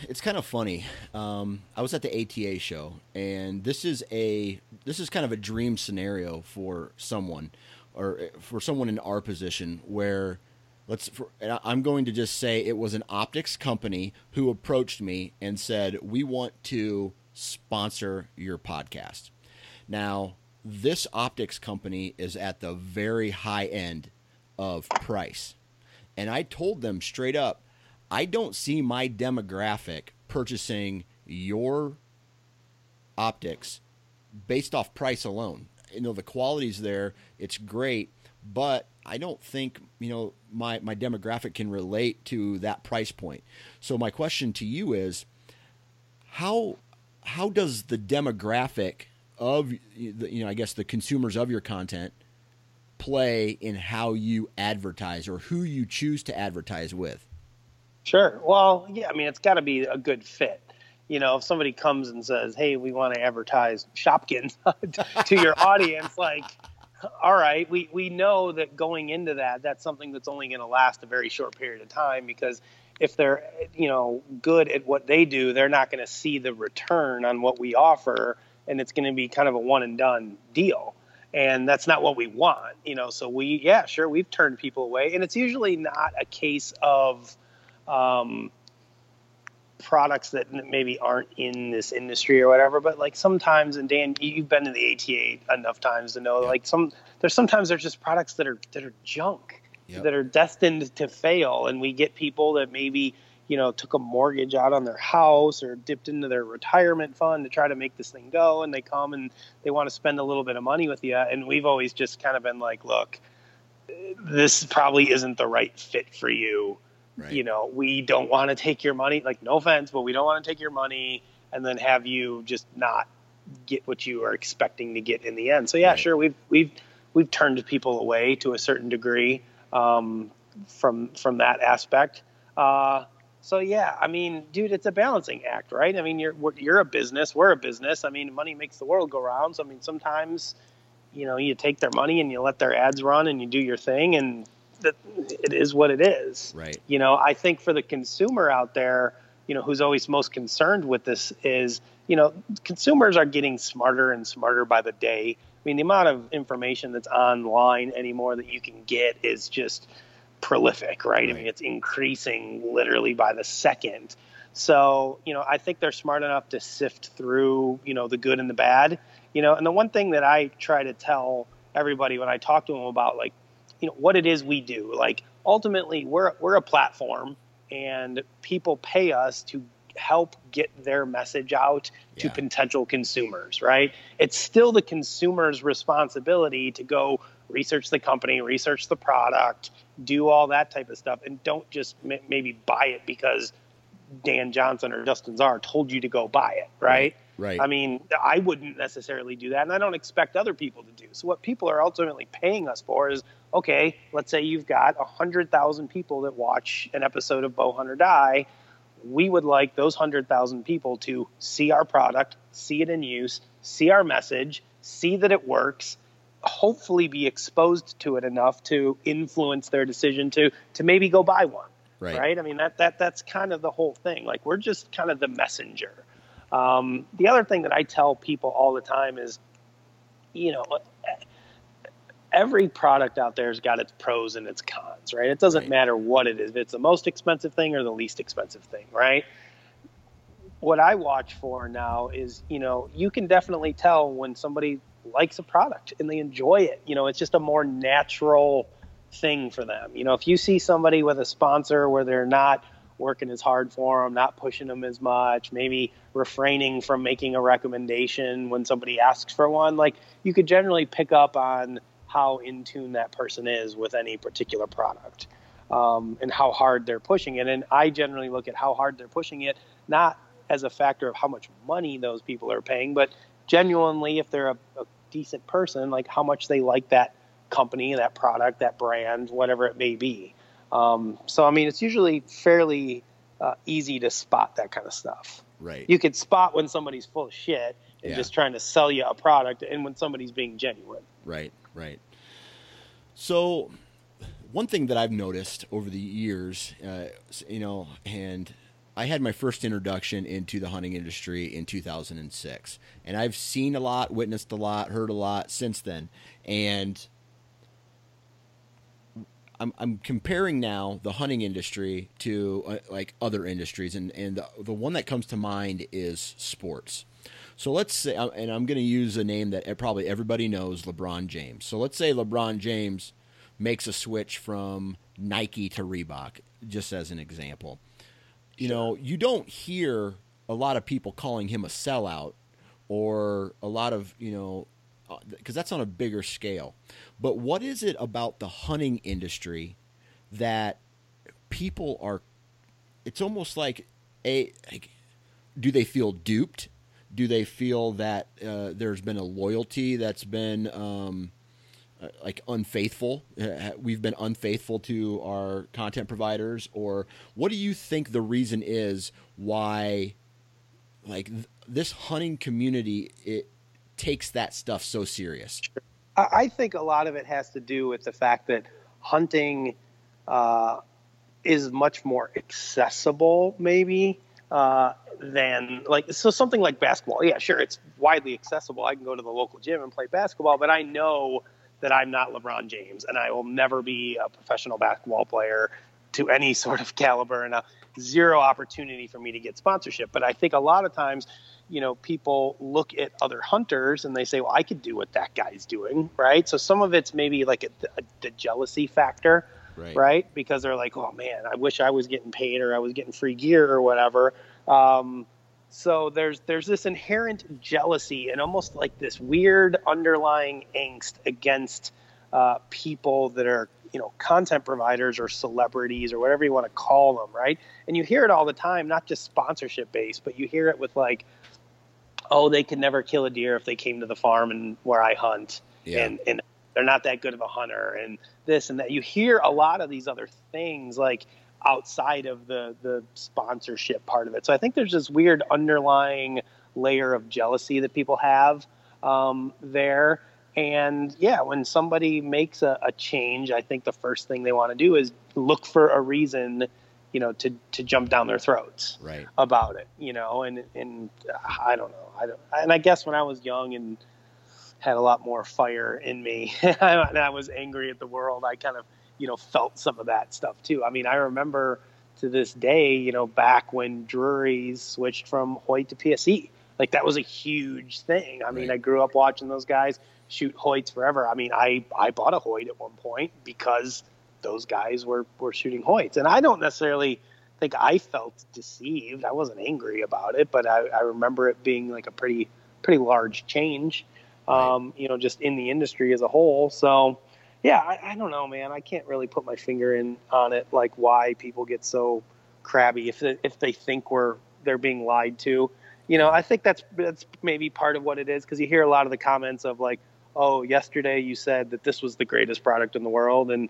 S1: it's kind of funny. Um, I was at the ATA show, and this is a this is kind of a dream scenario for someone, or for someone in our position where let's for, i'm going to just say it was an optics company who approached me and said we want to sponsor your podcast now this optics company is at the very high end of price and i told them straight up i don't see my demographic purchasing your optics based off price alone you know the quality's there it's great but I don't think you know my my demographic can relate to that price point. So my question to you is how how does the demographic of you know I guess the consumers of your content play in how you advertise or who you choose to advertise with?
S4: Sure. Well, yeah, I mean it's got to be a good fit. You know, if somebody comes and says, "Hey, we want to advertise Shopkins *laughs* to your audience," like all right, we, we know that going into that, that's something that's only going to last a very short period of time because if they're, you know, good at what they do, they're not going to see the return on what we offer, and it's going to be kind of a one and done deal. And that's not what we want, you know. So we, yeah, sure, we've turned people away, and it's usually not a case of, um, products that maybe aren't in this industry or whatever. But like sometimes, and Dan, you've been to the ATA enough times to know, like some there's sometimes there's just products that are that are junk yep. that are destined to fail, and we get people that maybe you know took a mortgage out on their house or dipped into their retirement fund to try to make this thing go, and they come and they want to spend a little bit of money with you, and we've always just kind of been like, look. This probably isn't the right fit for you Right. You know, we don't want to take your money. Like, no offense, but we don't want to take your money and then have you just not get what you are expecting to get in the end. So yeah, right. sure, we've we've we've turned people away to a certain degree um, from from that aspect. Uh, so yeah, I mean, dude, it's a balancing act, right? I mean, you're you're a business, we're a business. I mean, money makes the world go round. So I mean, sometimes, you know, you take their money and you let their ads run and you do your thing, and that it is what it is.
S1: Right.
S4: You know, I think for the consumer out there, you know, who's always most concerned with this is, you know, consumers are getting smarter and smarter by the day. I mean, the amount of information that's online anymore that you can get is just prolific, right? right. I mean, it's increasing literally by the second. So, you know, I think they're smart enough to sift through, you know, the good and the bad, you know, and the one thing that I try to tell everybody when I talk to them about like you know what it is we do. Like ultimately, we're we're a platform, and people pay us to help get their message out to potential consumers. Right? It's still the consumer's responsibility to go research the company, research the product, do all that type of stuff, and don't just m- maybe buy it because Dan Johnson or Justin Zarr told you to go buy it. Right?
S1: Right.
S4: I mean, I wouldn't necessarily do that, and I don't expect other people to do. So, what people are ultimately paying us for is okay, let's say you've got 100,000 people that watch an episode of Bow Hunter Die. We would like those 100,000 people to see our product, see it in use, see our message, see that it works, hopefully be exposed to it enough to influence their decision to to maybe go buy one.
S1: Right.
S4: right? I mean that that that's kind of the whole thing. Like we're just kind of the messenger. Um, the other thing that I tell people all the time is, you know, every product out there has got its pros and its cons, right? It doesn't right. matter what it is, if it's the most expensive thing or the least expensive thing, right? What I watch for now is, you know, you can definitely tell when somebody likes a product and they enjoy it. You know, it's just a more natural thing for them. You know, if you see somebody with a sponsor where they're not working as hard for them, not pushing them as much, maybe refraining from making a recommendation when somebody asks for one, like you could generally pick up on how in tune that person is with any particular product um, and how hard they're pushing it. And I generally look at how hard they're pushing it, not as a factor of how much money those people are paying, but genuinely if they're a, a decent person, like how much they like that company, that product, that brand, whatever it may be. Um, so, I mean, it's usually fairly uh, easy to spot that kind of stuff.
S1: Right.
S4: You can spot when somebody's full of shit and
S1: Yeah.
S4: just trying to sell you a product and when somebody's being genuine.
S1: Right, right. So, one thing that I've noticed over the years, uh, you know, and I had my first introduction into the hunting industry in 2006, and I've seen a lot, witnessed a lot, heard a lot since then, and I'm, I'm comparing now the hunting industry to uh, like other industries, and and the, the one that comes to mind is sports. So let's say, uh, and I'm going to use a name that probably everybody knows, LeBron James. So let's say LeBron James makes a switch from Nike to Reebok, just as an example. You know, you don't hear a lot of people calling him a sellout or a lot of, you know, because that's on a bigger scale. But what is it about the hunting industry that people are? It's almost like a. Like, do they feel duped? Do they feel that uh, there's been a loyalty that's been um, uh, like unfaithful? Uh, we've been unfaithful to our content providers, or what do you think the reason is why, like th- this hunting community, it takes that stuff so serious?
S4: I I think a lot of it has to do with the fact that hunting uh, is much more accessible, maybe, uh, than like so something like basketball. Yeah, sure, it's widely accessible. I can go to the local gym and play basketball, but I know that I'm not LeBron James, and I will never be a professional basketball player to any *laughs* sort of caliber, and a zero opportunity for me to get sponsorship. But I think a lot of times you know, people look at other hunters and they say, well, I could do what that guy's doing, right? So some of it's maybe like a, a, the jealousy factor,
S1: Right.
S4: right. Because they're like, oh man, I wish I was getting paid or I was getting free gear or whatever. Um, so there's there's this inherent jealousy and almost like this weird underlying angst against uh, people that are you know content providers or celebrities or whatever you want to call them, right? And you hear it all the time, not just sponsorship based, but you hear it with like, oh, they could never kill a deer if they came to the farm and where I hunt,
S1: Yeah.
S4: and and they're not that good of a hunter, and this and that. You hear a lot of these other things like outside of the the sponsorship part of it. So I think there's this weird underlying layer of jealousy that people have um, there. And yeah, when somebody makes a, a change, I think the first thing they want to do is look for a reason, you know, to to jump down their throats
S1: Right.
S4: about it, you know, and and uh, I don't know, I don't, and I guess when I was young and had a lot more fire in me, *laughs* and I was angry at the world, I kind of, you know, felt some of that stuff too. I mean, I remember to this day, you know, back when Drury's switched from Hoyt to PSE, like that was a huge thing. I mean,
S1: Right.
S4: I grew up watching those guys shoot Hoyts forever. I mean, I I bought a Hoyt at one point because those guys were were shooting Hoyts, and I don't necessarily think I felt deceived. I wasn't angry about it, but I, I remember it being like a pretty pretty large change, um, you know, just in the industry as a whole. So, yeah, I, I don't know, man. I can't really put my finger in on it, like why people get so crabby if they, if they think we're they're being lied to. You know, I think that's that's maybe part of what it is because you hear a lot of the comments of like, oh, yesterday you said that this was the greatest product in the world, and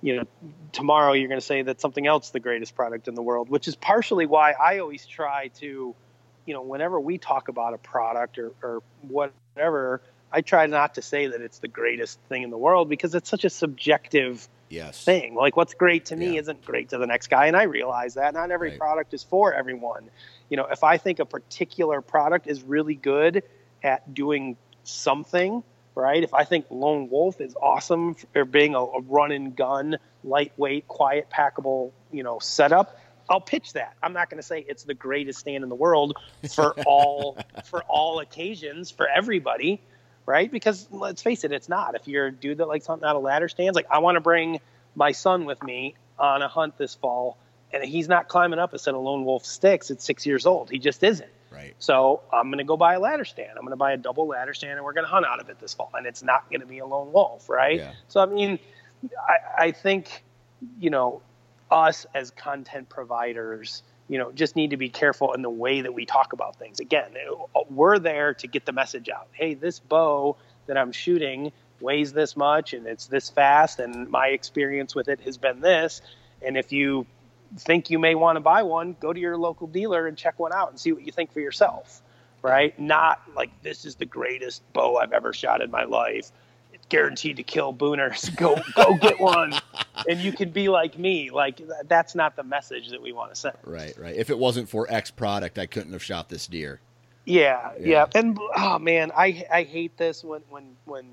S4: you know, tomorrow you're going to say that something else the greatest product in the world, which is partially why I always try to, you know, whenever we talk about a product or, or whatever, I try not to say that it's the greatest thing in the world because it's such a subjective
S1: Yes.
S4: thing. Like what's great to me
S1: Yeah.
S4: isn't great to the next guy, and I realize that not every
S1: Right.
S4: product is for everyone. You know, if I think a particular product is really good at doing something, right? If I think Lone Wolf is awesome for being a, a run and gun, lightweight, quiet, packable, you know, setup, I'll pitch that. I'm not going to say it's the greatest stand in the world for *laughs* all for all occasions for everybody, right? Because let's face it, it's not. If you're a dude that likes hunting out of ladder stands, like I want to bring my son with me on a hunt this fall, and he's not climbing up a set of lone wolf sticks at six years old. He just isn't.
S1: Right.
S4: So I'm going to go buy a ladder stand. I'm going to buy a double ladder stand, and we're going to hunt out of it this fall. And it's not going to be a lone wolf, right?
S1: Yeah.
S4: So I mean, I, I think you know us as content providers you know just need to be careful in the way that we talk about things. Again uh, we're there to get the message out. Hey this bow that i'm shooting weighs this much and it's this fast and my experience with it has been this. And if you think you may want to buy one go to your local dealer and check one out and see what you think for yourself right? Not like this is the greatest bow i've ever shot in my life guaranteed to kill booners *laughs* go go get one and you can be like me like that's not the message that we want to send
S1: Right, right. If it wasn't for X product, I couldn't have shot this deer.
S4: Yeah,
S1: Yeah.
S4: yeah, and oh man, I I hate this when when when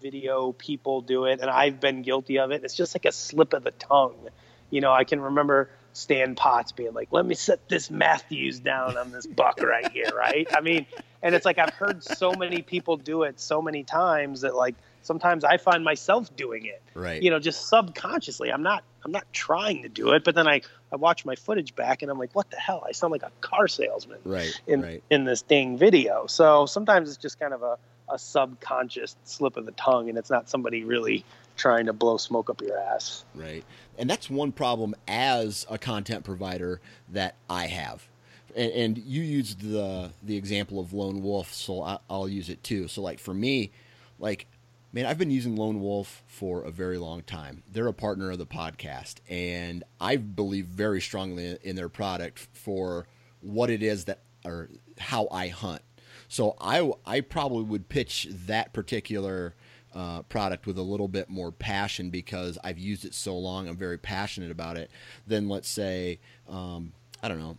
S4: video people do it, and I've been guilty of it. It's just like a slip of the tongue. You know, I can remember Stan Potts being like, "Let me set this Mathews down on this buck right here," right? I mean, and it's like I've heard so many people do it so many times that like sometimes I find myself doing it
S1: Right.
S4: you know just subconsciously i'm not i'm not trying to do it but then i i watch my footage back and i'm like what the hell i sound like a car salesman
S1: Right.
S4: in
S1: right.
S4: in this dang video so sometimes it's just kind of a, a subconscious slip of the tongue and it's not somebody really trying to blow smoke up your ass
S1: Right. And that's one problem as a content provider that I have. And, and you used the the example of Lone Wolf, so I, I'll use it too. So like for me, like man, I've been using Lone Wolf for a very long time. They're a partner of the podcast, and I believe very strongly in their product for what it is that or how I hunt. So I I probably would pitch that particular uh, product with a little bit more passion because I've used it so long. I'm very passionate about it. Than let's say um, I don't know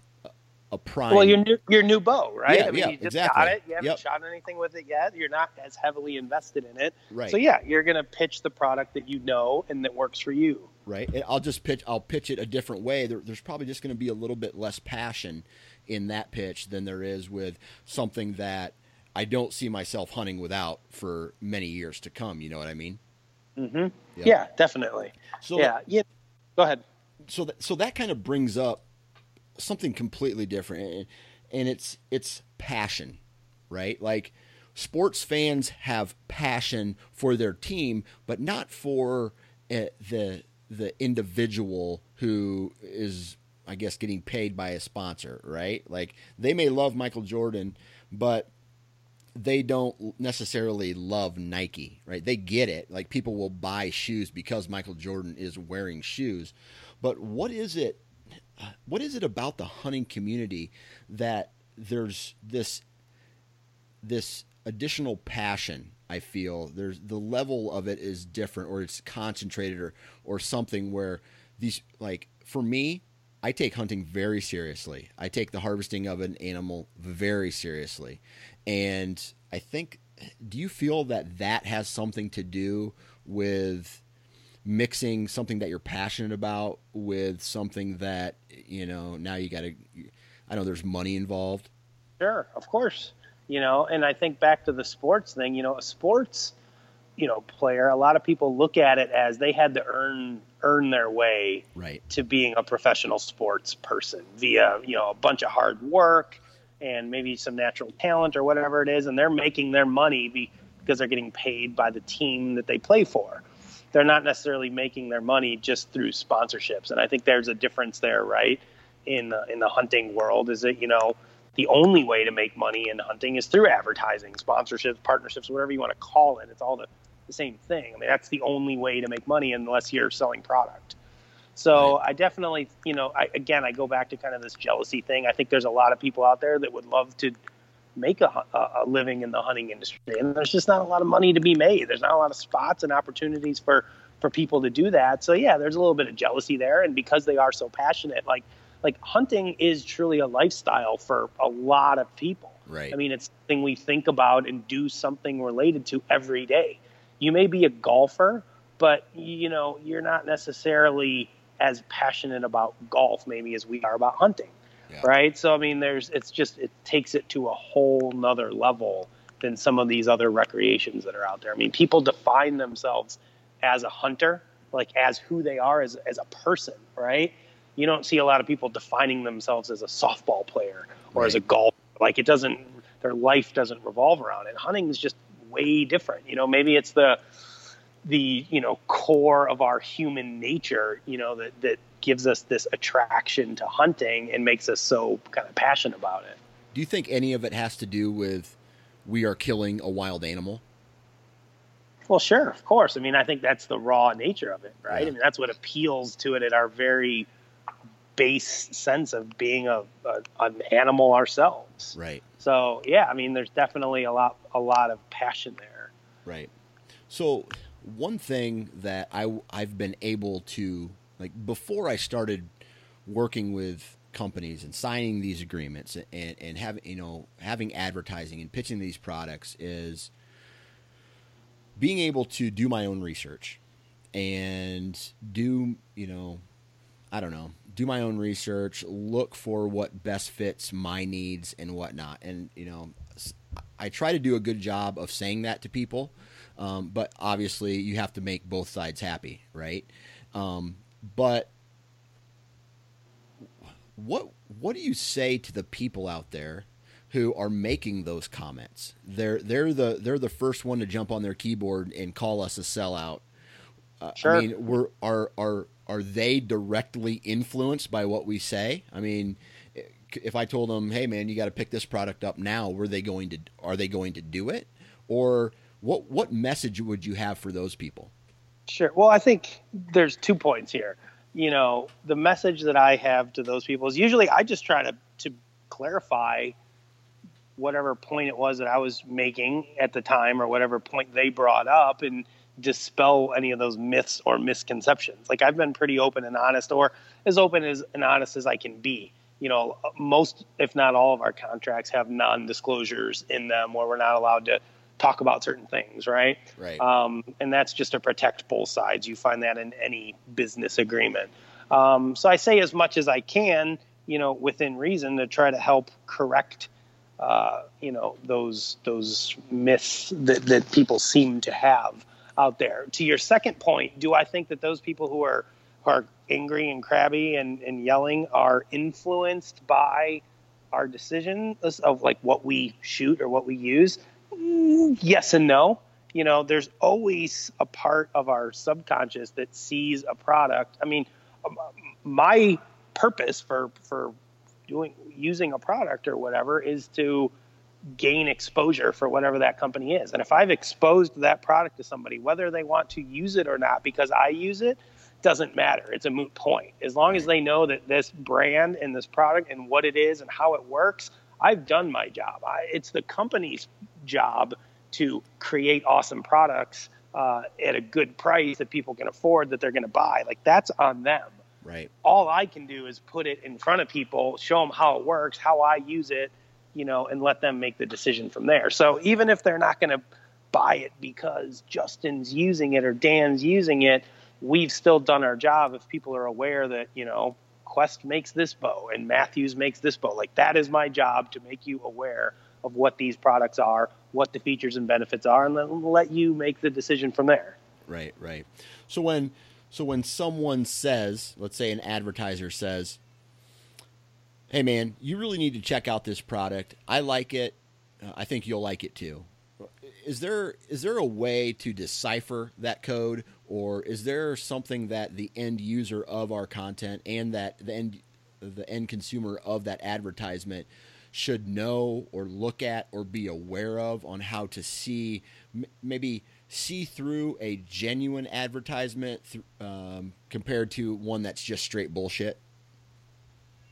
S1: a- prime.
S4: well your new your new bow right
S1: Yeah,
S4: i mean
S1: yeah,
S4: you just
S1: exactly.
S4: got it you haven't
S1: Yep.
S4: shot anything with it yet you're not as heavily invested in it
S1: Right.
S4: so yeah you're gonna pitch the product that you know and that works for you
S1: right? And I'll just pitch. I'll pitch it a different way. There, there's probably just going to be a little bit less passion in that pitch than there is with something that I don't see myself hunting without for many years to come. You know what I mean?
S4: Mm-hmm.
S1: Yeah.
S4: yeah, definitely
S1: So
S4: yeah yeah go ahead
S1: so that so that kind of brings up something completely different and, it's it's passion right like sports fans have passion for their team but not for uh, the the individual who is i guess getting paid by a sponsor right like they may love michael jordan but they don't necessarily love Nike, right? They get it. Like people will buy shoes because Michael Jordan is wearing shoes. But what is it what is it about the hunting community that there's this this additional passion I feel there's the level of it is different or it's concentrated or or something where these like for me I take hunting very seriously. I take the harvesting of an animal very seriously. And I think do you feel that that has something to do with mixing something that you're passionate about with something that you know now you got to I know there's money involved.
S4: Sure, of course. You know, and I think back to the sports thing, you know, a sports, you know, player, a lot of people look at it as they had to earn earn their way
S1: Right.
S4: to being a professional sports person via, you know, a bunch of hard work and maybe some natural talent or whatever it is and they're making their money be, because they're getting paid by the team that they play for. They're not necessarily making their money just through sponsorships. And I think there's a difference there, right? In the, in the hunting world is that, you know, the only way to make money in hunting is through advertising, sponsorships, partnerships, whatever you want to call it. It's all the, the same thing. I mean, that's the only way to make money unless you're selling product. So I definitely, you know, I, again, I go back to kind of this jealousy thing. I think there's a lot of people out there that would love to make a, a, a living in the hunting industry, and there's just not a lot of money to be made. There's not a lot of spots and opportunities for for people to do that. So yeah, there's a little bit of jealousy there, and because they are so passionate, like like hunting is truly a lifestyle for a lot of people.
S1: Right.
S4: I mean, it's something we think about and do something related to every day. You may be a golfer, but you know you're not necessarily as passionate about golf maybe as we are about hunting,
S1: Yeah.
S4: right? So I mean, there's it's just it takes it to a whole nother level than some of these other recreations that are out there. I mean, people define themselves as a hunter, like as who they are as as a person, right? You don't see a lot of people defining themselves as a softball player or as a
S1: Right.
S4: golfer Like it doesn't, their life doesn't revolve around it. Hunting is just way different. You know, maybe it's the, the, you know, core of our human nature, you know, that, that gives us this attraction to hunting and makes us so kind of passionate about it.
S1: Do you think any of it has to do with we are killing a wild animal?
S4: Well, sure, of course. I mean, I think that's the raw nature of it, right? Yeah. I mean, that's what appeals to it at our very base sense of being a, a, an animal ourselves.
S1: Right.
S4: So yeah, I mean, there's definitely a lot a lot of passion there.
S1: Right. So one thing that I I've been able to like before I started working with companies and signing these agreements and, and having you know having advertising and pitching these products is being able to do my own research and do you know I don't know do my own research, look for what best fits my needs and whatnot. And, you know, I try to do a good job of saying that to people, um, but obviously you have to make both sides happy, right? Um, but what what do you say to the people out there who are making those comments? They're they're the they're the first one to jump on their keyboard and call us a sellout. Uh, sure. I mean, we're are are are they directly influenced by what we say? I mean, if I told them, "Hey, man, you got to pick this product up now," were they going to? Are they going to do it? Or what? What message would you have for those people?
S4: Sure. Well, I think there's two points here. You know, the message that I have to those people is usually I just try to to clarify whatever point it was that I was making at the time or whatever point they brought up and dispel any of those myths or misconceptions. Like I've been pretty open and honest, or as open as and honest as I can be. You know, most, if not all, of our contracts have non-disclosures in them where we're not allowed to talk about certain things, right?
S1: Right.
S4: Um, and that's just to protect both sides. You find that in any business agreement. Um, so I say as much as I can, you know, within reason, to try to help correct. Uh, you know those those myths that, that people seem to have out there. To your second point, do I think that those people who are who are angry and crabby and, and yelling are influenced by our decisions of like what we shoot or what we use? Mm, yes and no. You know, there's always a part of our subconscious that sees a product. I mean, um, my purpose for for doing using a product or whatever is to gain exposure for whatever that company is. And if I've exposed that product to somebody, whether they want to use it or not because I use it, doesn't matter. It's a moot point. As long as they know that this brand and this product and what it is and how it works, I've done my job. I, it's the company's job to create awesome products uh, at a good price that people can afford that they're going to buy. Like that's on them.
S1: Right.
S4: All I can do is put it in front of people, show them how it works, how I use it, you know, and let them make the decision from there. So even if they're not going to buy it because Justin's using it or Dan's using it, we've still done our job if people are aware that, you know, Quest makes this bow and Mathews makes this bow. Like that is my job to make you aware of what these products are, what the features and benefits are, and then let you make the decision from there.
S1: Right, right. So when so when someone says, let's say an advertiser says, hey man, you really need to check out this product. I like it. Uh, I think you'll like it too. Is there is there a way to decipher that code, or is there something that the end user of our content and that the end the end consumer of that advertisement should know or look at or be aware of on how to see maybe see through a genuine advertisement th- um, compared to one that's just straight bullshit?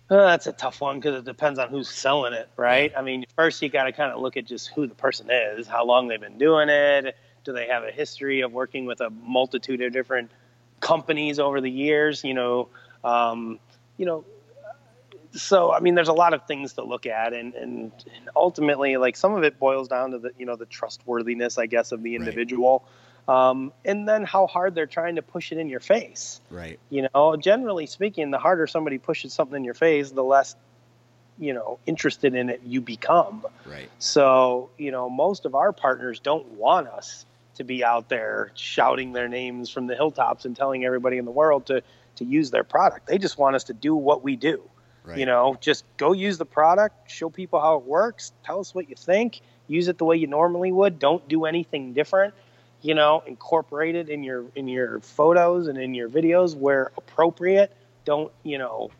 S4: Uh, that's a tough one because it depends on who's selling it, right? I mean, first you got to kind of look at just who the person is, how long they've been doing it, do they have a history of working with a multitude of different companies over the years, you know, um, you know. So I mean, there's a lot of things to look at, and, and ultimately, like some of it boils down to the you know the trustworthiness, I guess, of the individual. Right um, and then how hard they're trying to push it in your face.
S1: Right.
S4: You know, generally speaking, the harder somebody pushes something in your face, the less you know interested in it you become.
S1: Right.
S4: So you know, most of our partners don't want us to be out there shouting their names from the hilltops and telling everybody in the world to to use their product. They just want us to do what we do.
S1: Right.
S4: You know, just go use the product, show people how it works, tell us what you think, use it the way you normally would. Don't do anything different. You know, incorporate it in your in your photos and in your videos where appropriate. Don't you know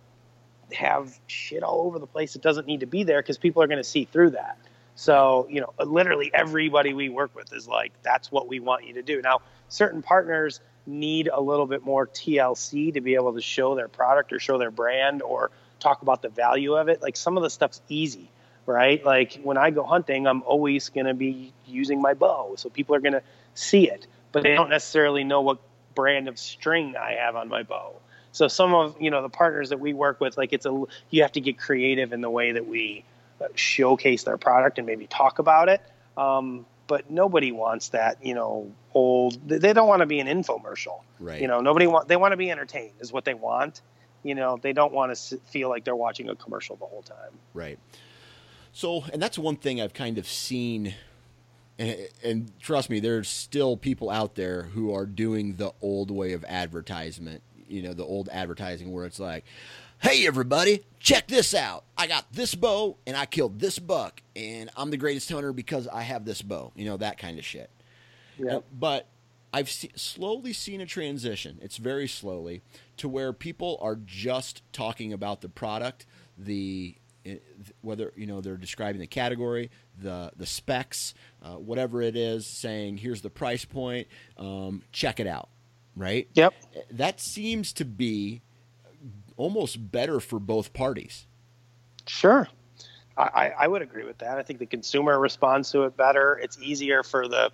S4: have shit all over the place. It doesn't need to be there because people are going to see through that. So, you know, literally everybody we work with is like, that's what we want you to do. Now, certain partners need a little bit more TLC to be able to show their product or show their brand or talk about the value of it. Like some of the stuff's easy, right? Like when I go hunting, I'm always going to be using my bow. So people are going to see it, but they don't necessarily know what brand of string I have on my bow. So some of, you know, the partners that we work with, like it's a, you have to get creative in the way that we uh, showcase their product and maybe talk about it. Um, but nobody wants that, you know, old. They don't want to be an infomercial.
S1: Right.
S4: You know, nobody want. They want to be entertained, is what they want. You know, they don't want to feel like they're watching a commercial the whole time.
S1: Right. So, and that's one thing I've kind of seen. And, and trust me, there's still people out there who are doing the old way of advertisement. You know, the old advertising where it's like, hey everybody check this out i got this bow and i killed this buck and i'm the greatest hunter because i have this bow you know that kind of shit
S4: Yeah.
S1: Uh, but i've slowly seen a transition it's very slowly to where people are just talking about the product the eh, whether you know they're describing the category the the specs uh, whatever it is saying here's the price point um, check it out right
S4: Yep.
S1: that seems to be almost better for both parties.
S4: Sure. I, I would agree with that. I think the consumer responds to it better. It's easier for the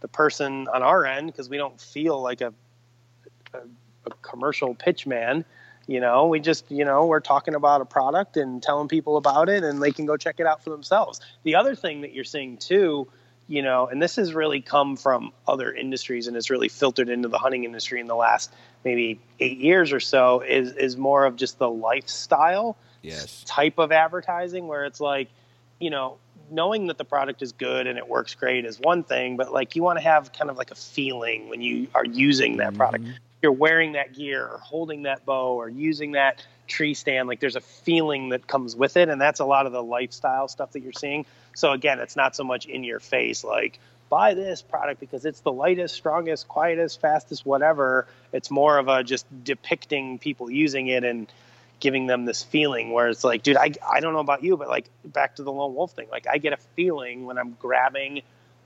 S4: the person on our end because we don't feel like a, a, a commercial pitch man. You know, we just you know we're talking about a product and telling people about it, and they can go check it out for themselves. The other thing that you're seeing too, you know, and this has really come from other industries and it's really filtered into the hunting industry in the last maybe eight years or so, is is more of just the lifestyle
S1: Yes.
S4: type of advertising where it's like, you know, knowing that the product is good and it works great is one thing, but like you want to have kind of like a feeling when you are using that mm-hmm. product. You're wearing that gear or holding that bow or using that tree stand, like there's a feeling that comes with it. And that's a lot of the lifestyle stuff that you're seeing. So again, it's not so much in your face like, buy this product because it's the lightest, strongest, quietest, fastest, whatever. It's more of a just depicting people using it and giving them this feeling where it's like, dude, I, I don't know about you, but like back to the lone wolf thing, like I get a feeling when I'm grabbing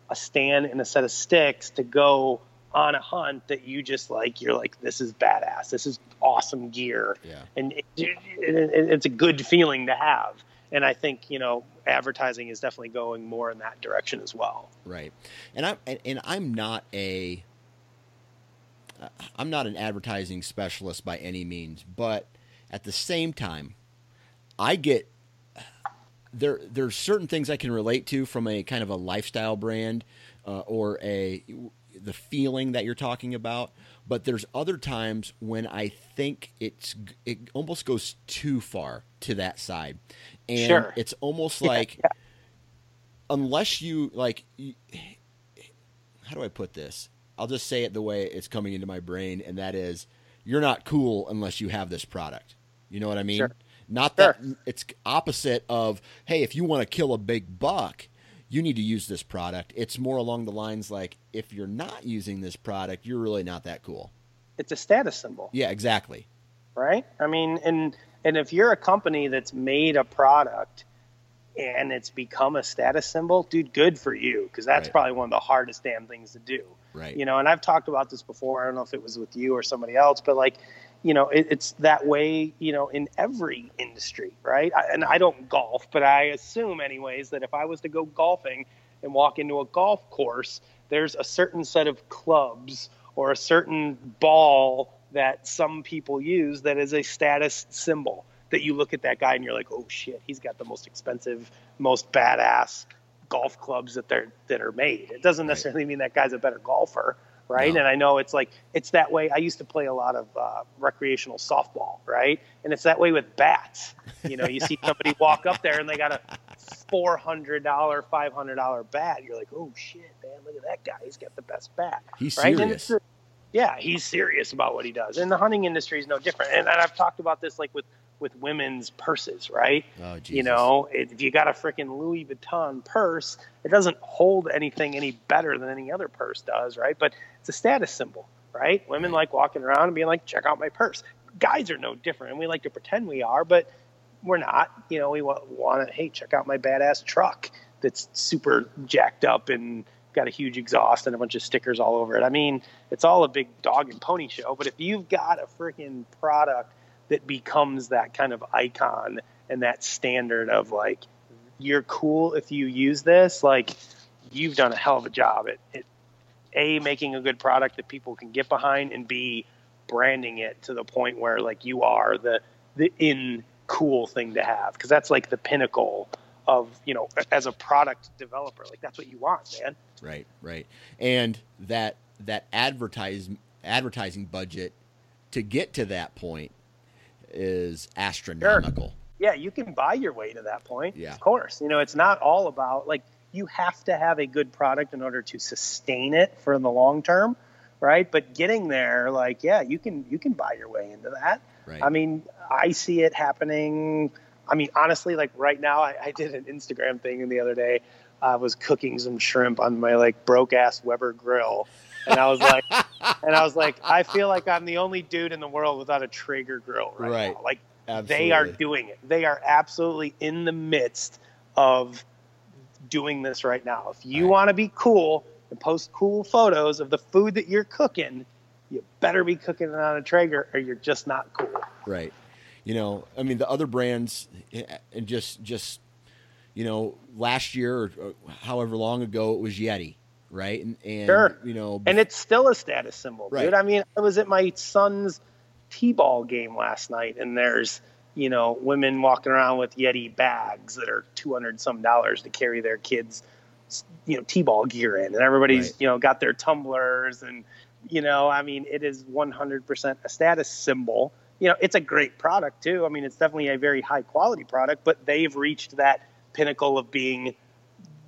S4: a stand and a set of sticks to go on a hunt that you just like, you're like, this is badass. This is awesome gear.
S1: Yeah.
S4: And it, it, it, it's a good feeling to have. And I think, you know, advertising is definitely going more in that direction as well.
S1: Right. And I'm and, and I'm not a uh, I'm not an advertising specialist by any means, but at the same time, I get there there's certain things I can relate to from a kind of a lifestyle brand uh, or a the feeling that you're talking about, but there's other times when I think it's it almost goes too far to that side. And
S4: Sure.
S1: it's almost like
S4: yeah.
S1: unless you like how do I put this? I'll just say it the way it's coming into my brain and that is you're not cool unless you have this product. You know what I mean?
S4: Sure.
S1: Not
S4: Sure.
S1: that it's opposite of hey, if you want to kill a big buck, you need to use this product. It's more along the lines like if you're not using this product, you're really not that cool.
S4: It's a status symbol.
S1: Yeah, exactly.
S4: right? I mean, and and if you're a company that's made a product and it's become a status symbol, dude, good for you because that's
S1: Right.
S4: probably one of the hardest damn things to do.
S1: Right.
S4: You know, and I've talked about this before. I don't know if it was with you or somebody else, but like, you know, it, it's that way, you know, in every industry, right? I, and I don't golf, but I assume, anyways, that if I was to go golfing and walk into a golf course, there's a certain set of clubs or a certain ball that some people use that is a status symbol. That you look at that guy and you're like, oh shit, he's got the most expensive, most badass golf clubs that they're that are made. It doesn't necessarily mean that guy's a better golfer, right?
S1: No.
S4: And I know it's like it's that way. I used to play a lot of uh, recreational softball, right? And it's that way with bats. You know, you see *laughs* somebody walk up there and they got a four hundred dollar, five hundred dollar bat. You're like, oh shit, man, look at that guy. He's got the best bat.
S1: He's
S4: right? And
S1: serious.
S4: yeah, he's serious about what he does. And the hunting industry is no different. And, and I've talked about this like with with women's purses, right?
S1: Oh.
S4: You know, if you got a freaking Louis Vuitton purse, it doesn't hold anything any better than any other purse does, right? But it's a status symbol, right? Women
S1: Right.
S4: like walking around and being like, check out my purse. Guys are no different, and we like to pretend we are, but we're not. You know, we want, want to, hey, check out my badass truck that's super jacked up and got a huge exhaust and a bunch of stickers all over it. I mean, it's all a big dog and pony show, but if you've got a freaking product that becomes that kind of icon and that standard of like, you're cool if you use this, like, you've done a hell of a job at, at A, making a good product that people can get behind, and B, branding it to the point where like you are the the in cool thing to have because that's like the pinnacle of you know as a product developer like that's what you want man
S1: Right, right. And that that advertise advertising budget to get to that point is astronomical.
S4: yeah you can buy your way to that point
S1: Yeah.
S4: of course you know it's not all about like you have to have a good product in order to sustain it for the long term right but getting there like yeah you can you can buy your way into that
S1: Right.
S4: I mean, I see it happening. I mean, honestly, like right now, I, I did an Instagram thing the other day. I was cooking some shrimp on my like broke ass Weber grill, and I was like, *laughs* and I was like, I feel like I'm the only dude in the world without a Traeger grill right,
S1: Right.
S4: now. Like
S1: Absolutely.
S4: they are doing it. They are absolutely in the midst of doing this right now. If you
S1: Right.
S4: want to be cool and post cool photos of the food that you're cooking, you better be cooking it on a Traeger or you're just not cool.
S1: Right. You know, I mean, the other brands, eh, and just just you know, last year or however long ago it was Yeti, right? And, and
S4: Sure.
S1: you know,
S4: And it's still a status symbol,
S1: Right.
S4: dude. I mean, I was at my son's t-ball game last night, and there's you know women walking around with Yeti bags that are two hundred some dollars to carry their kids, you know, t-ball gear in, and everybody's
S1: Right.
S4: you know got their tumblers, and you know, I mean, it is one hundred percent a status symbol. You know, it's a great product too. I mean, it's definitely a very high quality product, but they've reached that pinnacle of being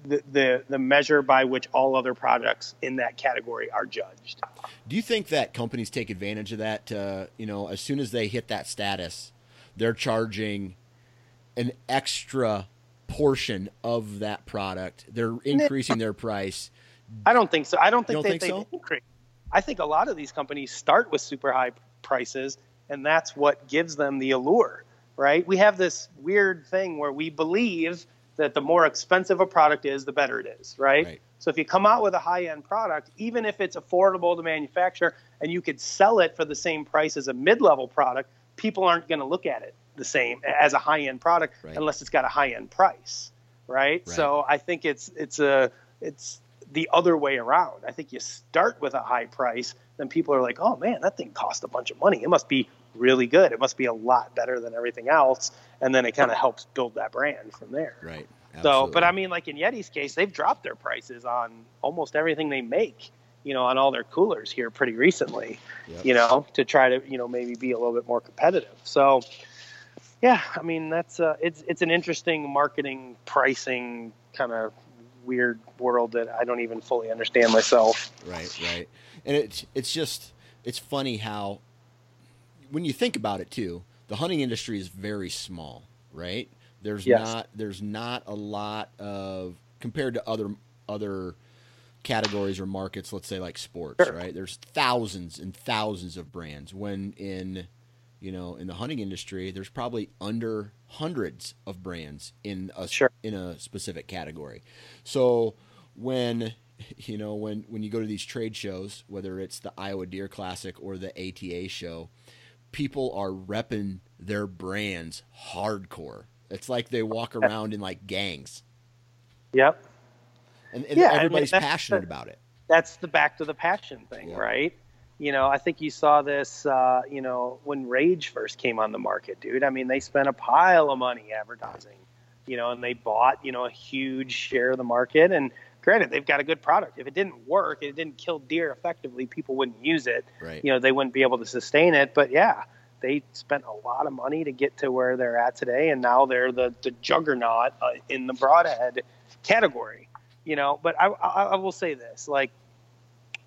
S4: the, the the measure by which all other products in that category are judged.
S1: Do you think that companies take advantage of that? Uh, you know, as soon as they hit that status, they're charging an extra portion of that product. They're increasing their price.
S4: I don't think so. I don't think
S1: don't
S4: that
S1: think
S4: they
S1: so?
S4: increase. I think a lot of these companies start with super high prices, and that's what gives them the allure, right? We have this weird thing where we believe that the more expensive a product is, the better it is, right?
S1: Right.
S4: So if you come out with a high end product, even if it's affordable to manufacture and you could sell it for the same price as a mid level product, people aren't going to look at it the same as a high end product
S1: Right.
S4: unless it's got a high end price, right?
S1: Right.
S4: So I think it's it's a it's the other way around. I think you start with a high price, then people are like, "Oh man, that thing cost a bunch of money. It must be really good. It must be a lot better than everything else." And then it kind of helps build that brand from there.
S1: Right.
S4: So, but I mean, like in Yeti's case, they've dropped their prices on almost everything they make. You know, on all their coolers here pretty recently.
S1: Yep.
S4: You know, to try to you know maybe be a little bit more competitive. So, yeah, I mean that's uh, it's it's an interesting marketing pricing kind of weird world that I don't even fully understand myself.
S1: Right, right. And it's it's just it's funny how when you think about it too, the hunting industry is very small, right? There's
S4: Yes.
S1: not there's not a lot of compared to other other categories or markets, let's say like sports,
S4: Sure.
S1: right? There's thousands and thousands of brands when in you know, in the hunting industry, there's probably under hundreds of brands in a
S4: Sure.
S1: in a specific category. So when *laughs* you know when when you go to these trade shows, whether it's the Iowa Deer Classic or the ATA show, people are repping their brands hardcore. It's like they walk around in like gangs,
S4: Yep.
S1: and, and
S4: Yeah, I mean,
S1: everybody's passionate
S4: the-
S1: about it.
S4: that's the back to the passion thing,
S1: Yeah.
S4: right? You know, I think you saw this, uh, you know, when Rage first came on the market, dude. I mean, they spent a pile of money advertising, you know, and they bought, you know, a huge share of the market. And granted, they've got a good product. If it didn't work, it didn't kill deer effectively, people wouldn't use it.
S1: Right.
S4: You know, they wouldn't be able to sustain it. But yeah, they spent a lot of money to get to where they're at today, and now they're the the juggernaut uh, in the broadhead category. You know, but I, I, I will say this: like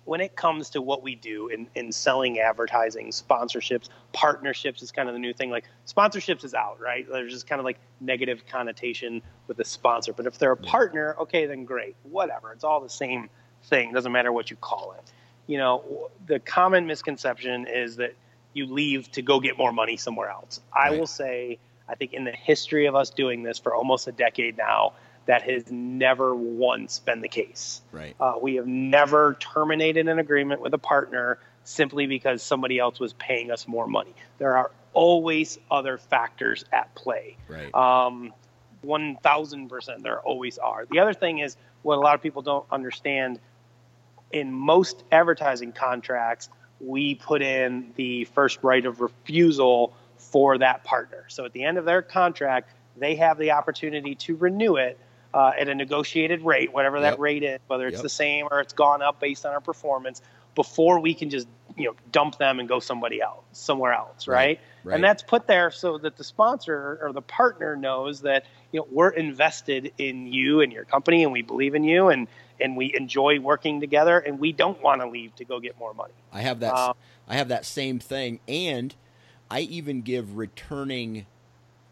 S4: when it comes to what we do in, in selling advertising, sponsorships, partnerships is kind of the new thing. Like sponsorships is out, right? There's just kind of like negative connotation with a sponsor. But if they're a partner, okay, then great. Whatever. It's all the same thing. Doesn't matter what you call it. You know, the common misconception is that you leave to go get more money somewhere else. I
S1: Right.
S4: will say, I think in the history of us doing this for almost a decade now, that has never once been the case.
S1: Right.
S4: Uh, we have never terminated an agreement with a partner simply because somebody else was paying us more money. There are always other factors at play.
S1: Right.
S4: Um, 1000% there always are. The other thing is what a lot of people don't understand in most advertising contracts, we put in the first right of refusal for that partner. So at the end of their contract, they have the opportunity to renew it uh, at a negotiated rate, whatever that
S1: Yep.
S4: rate is, whether it's
S1: Yep.
S4: the same or it's gone up based on our performance, before we can just you know dump them and go somebody else, somewhere else,
S1: Right.
S4: right? And that's put there so that the sponsor or the partner knows that you know we're invested in you and your company, and we believe in you, and and we enjoy working together, and we don't want to leave to go get more money.
S1: I have that.
S4: Um,
S1: I have that same thing, and I even give returning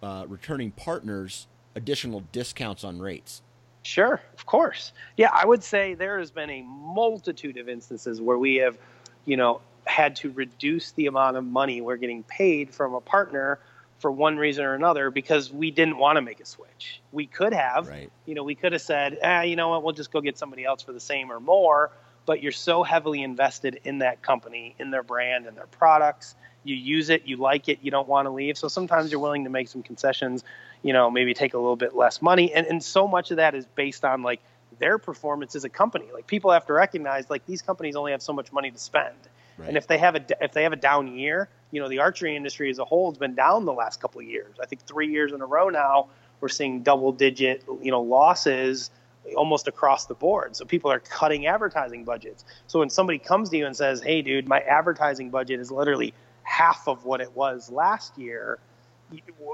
S1: uh, returning partners additional discounts on rates.
S4: Sure, of course. Yeah, I would say there has been a multitude of instances where we have, you know, had to reduce the amount of money we're getting paid from a partner for one reason or another because we didn't want to make a switch. We could have,
S1: Right.
S4: you know, we could have said, ah, you know what, we'll just go get somebody else for the same or more. But you're so heavily invested in that company, in their brand, and their products. You use it, you like it, you don't want to leave. So sometimes you're willing to make some concessions, you know, maybe take a little bit less money. And, and so much of that is based on like their performance as a company. Like people have to recognize like these companies only have so much money to spend.
S1: Right.
S4: And if they have a if they have a down year, you know, the archery industry as a whole has been down the last couple of years. I think three years in a row now we're seeing double digit, you know, losses almost across the board. So people are cutting advertising budgets. So when somebody comes to you and says, "Hey, dude, my advertising budget is literally half of what it was last year,"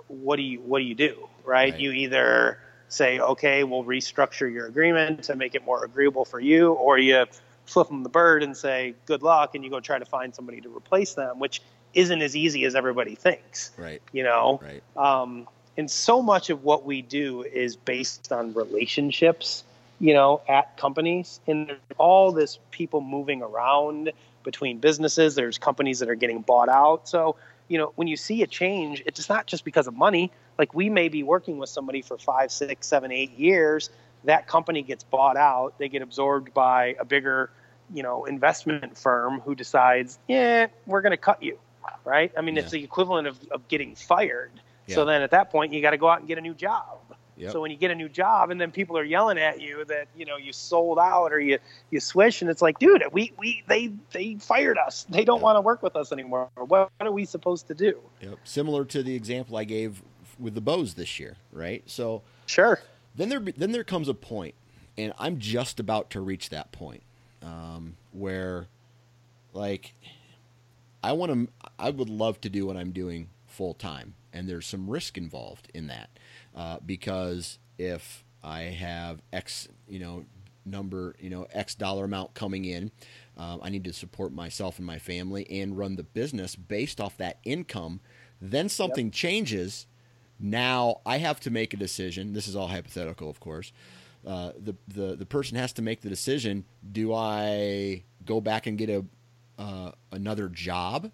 S4: what do you what do you do? Right?
S1: Right.
S4: You either say, "Okay, we'll restructure your agreement to make it more agreeable for you," or you flip them the bird and say, "Good luck," and you go try to find somebody to replace them, which isn't as easy as everybody thinks.
S1: Right.
S4: You know,
S1: Right.
S4: um, and so much of what we do is based on relationships you know at companies and there's all this people moving around between businesses. There's companies that are getting bought out. So you know when you see a change it's not just because of money. Like we may be working with somebody for five six seven eight years. That company gets bought out. They get absorbed by a bigger you know investment firm who decides yeah we're going to cut you right? I mean
S1: Yeah.
S4: it's the equivalent of, of getting fired.
S1: Yeah.
S4: so then at that point, you got to go out and get a new job.
S1: Yep.
S4: So when you get a new job, and then people are yelling at you that you know you sold out or you you switch, and it's like, dude, we we they they fired us. They don't
S1: Yeah.
S4: want to work with us anymore. What, what are we supposed to do?
S1: Yep. Similar to the example I gave with the bows this year, right? So
S4: Sure.
S1: then there then there comes a point, and I'm just about to reach that point, um, where, like, I want to. I would love to do what I'm doing full time, and there's some risk involved in that, uh, because if I have X, you know, number, you know, X dollar amount coming in, um, I need to support myself and my family and run the business based off that income. Then something changes. Now I have to make a decision. This is all hypothetical, of course. Uh, the, the the person has to make the decision. Do I go back and get a uh, another job,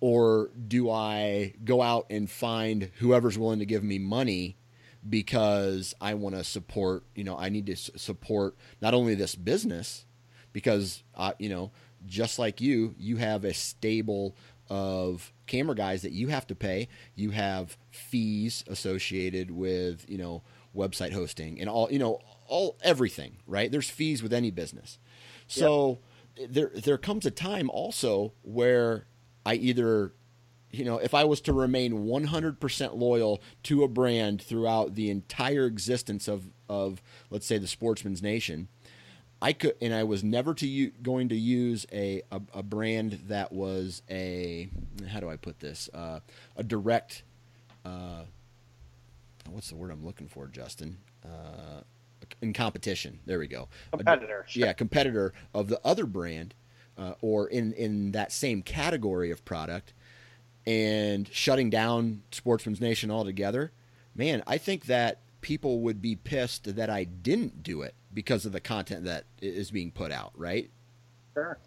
S1: or do I go out and find whoever's willing to give me money because I want to support? You know, I need to support not only this business because uh, you know, just like you, you have a stable of camera guys that you have to pay. You have fees associated with you know website hosting and all you know all everything right. There's fees with any business, so there there comes a time also where I either you know, if I was to remain 100% loyal to a brand throughout the entire existence of, of let's say, the Sportsman's Nation, I could, and I was never to u- going to use a, a, a brand that was a, how do I put this, uh, a direct, uh, what's the word I'm looking for, Justin? Uh, in competition. There we go. A
S4: Competitor, sure.
S1: yeah, competitor of the other brand. uh, or in in that same category of product and shutting down Sportsman's Nation altogether, man, I think that people would be pissed that I didn't do it because of the content that is being put out, right?
S4: Sure.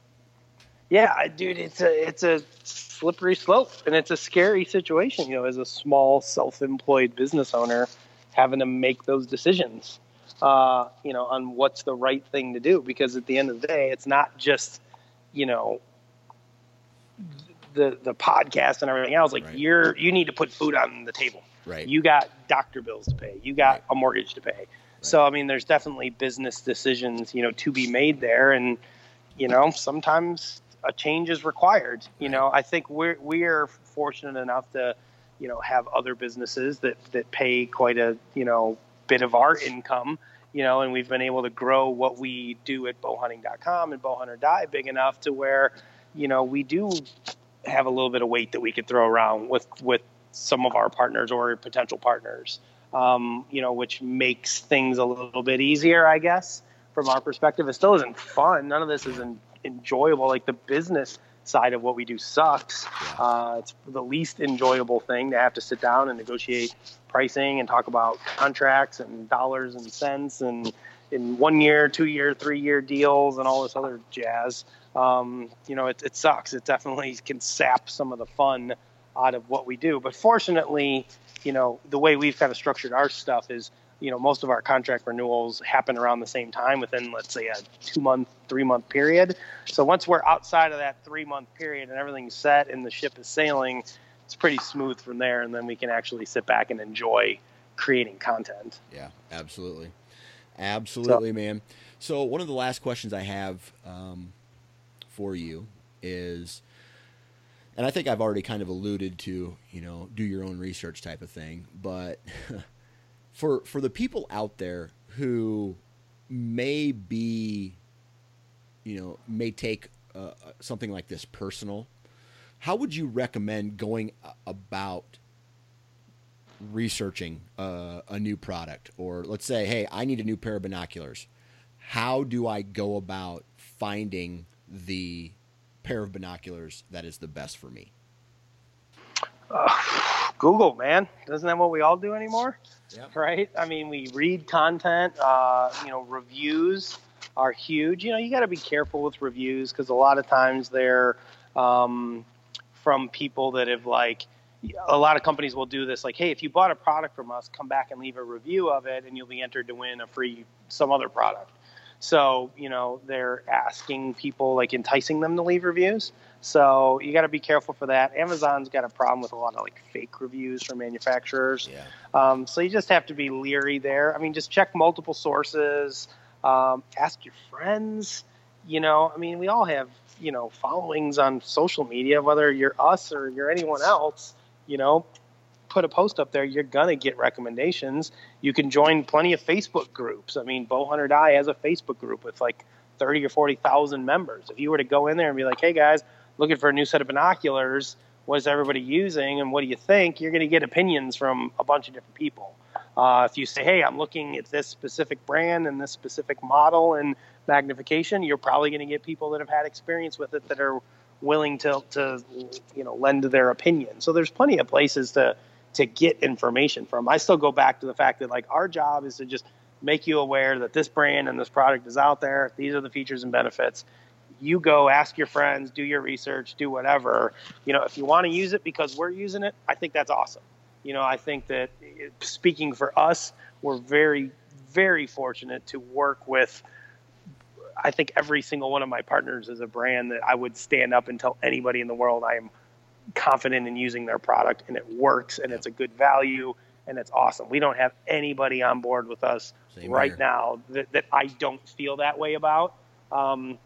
S4: Yeah, dude, it's a it's a slippery slope and it's a scary situation, you know, as a small self-employed business owner having to make those decisions. Uh, you know, on what's the right thing to do because at the end of the day, it's not just, you know, the the podcast and everything else. Like right. you're you need to put food on the table.
S1: Right.
S4: You got doctor bills to pay. You got right. a mortgage to pay. So I mean, there's definitely business decisions, you know, to be made there, and you know, sometimes a change is required. You know, I think we're we are fortunate enough to, you know, have other businesses that that pay quite a you know bit of our income. You know, and we've been able to grow what we do at bowhunting.com and bowhunter die big enough to where, you know, we do have a little bit of weight that we could throw around with with some of our partners or potential partners. Um, you know, which makes things a little bit easier, I guess, from our perspective. It still isn't fun. None of this is enjoyable. Like the business side of what we do sucks. Uh, it's the least enjoyable thing to have to sit down and negotiate pricing and talk about contracts and dollars and cents and in one year, two year, three year deals and all this other jazz um, you know, it, it sucks. It definitely can sap some of the fun out of what we do. But fortunately, you know, the way we've kind of structured our stuff is, you know, most of our contract renewals happen around the same time within, let's say, a two month, three month period. So once we're outside of that three month period and everything's set and the ship is sailing, it's pretty smooth from there. And then we can actually sit back and enjoy creating content.
S1: Yeah, absolutely. Absolutely, so, man. So one of the last questions I have, um, for you is and I think I've already kind of alluded to, you know, do your own research type of thing, but *laughs* for for the people out there who may be you know, may take uh, something like this personal, how would you recommend going about researching uh, a new product or let's say hey i need a new pair of binoculars how do i go about finding the pair of binoculars that is the best for me?
S4: Uh, *sighs* Google, man. doesn't that what we all do anymore? Yep. Right? I mean, we read content. Uh, you know, reviews are huge. You know, you got to be careful with reviews because a lot of times they're um, from people that have like. A lot of companies will do this, like, hey, if you bought a product from us, come back and leave a review of it, and you'll be entered to win a free some other product. So, you know, they're asking people, like enticing them to leave reviews. So you got to be careful for that. Amazon's got a problem with a lot of like fake reviews from manufacturers.
S1: Yeah.
S4: Um, so you just have to be leery there. I mean, just check multiple sources. Um, ask your friends. You know, I mean, we all have you know followings on social media, whether you're us or you're anyone else. You know, put a post up there, you're gonna get recommendations. You can join plenty of Facebook groups. I mean, Bow Hunter Die has a Facebook group with like thirty or forty thousand members. If you were to go in there and be like, "Hey guys, looking for a new set of binoculars. What is everybody using, and what do you think?" You're gonna get opinions from a bunch of different people. Uh, if you say, "Hey, I'm looking at this specific brand and this specific model and magnification," you're probably going to get people that have had experience with it that are willing to to you know lend their opinion. So there's plenty of places to to get information from. I still go back to the fact that like our job is to just make you aware that this brand and this product is out there. These are the features and benefits. You go ask your friends, do your research, do whatever. You know, if you want to use it because we're using it, I think that's awesome. You know, I think that eh, speaking for us, we're very, very fortunate to work with. I think every single one of my partners is a brand that I would stand up and tell anybody in the world I am confident in using their product and it works and it's a good value and it's awesome. We don't have anybody on board with us Same right here. now that, that I don't feel that way about. Um,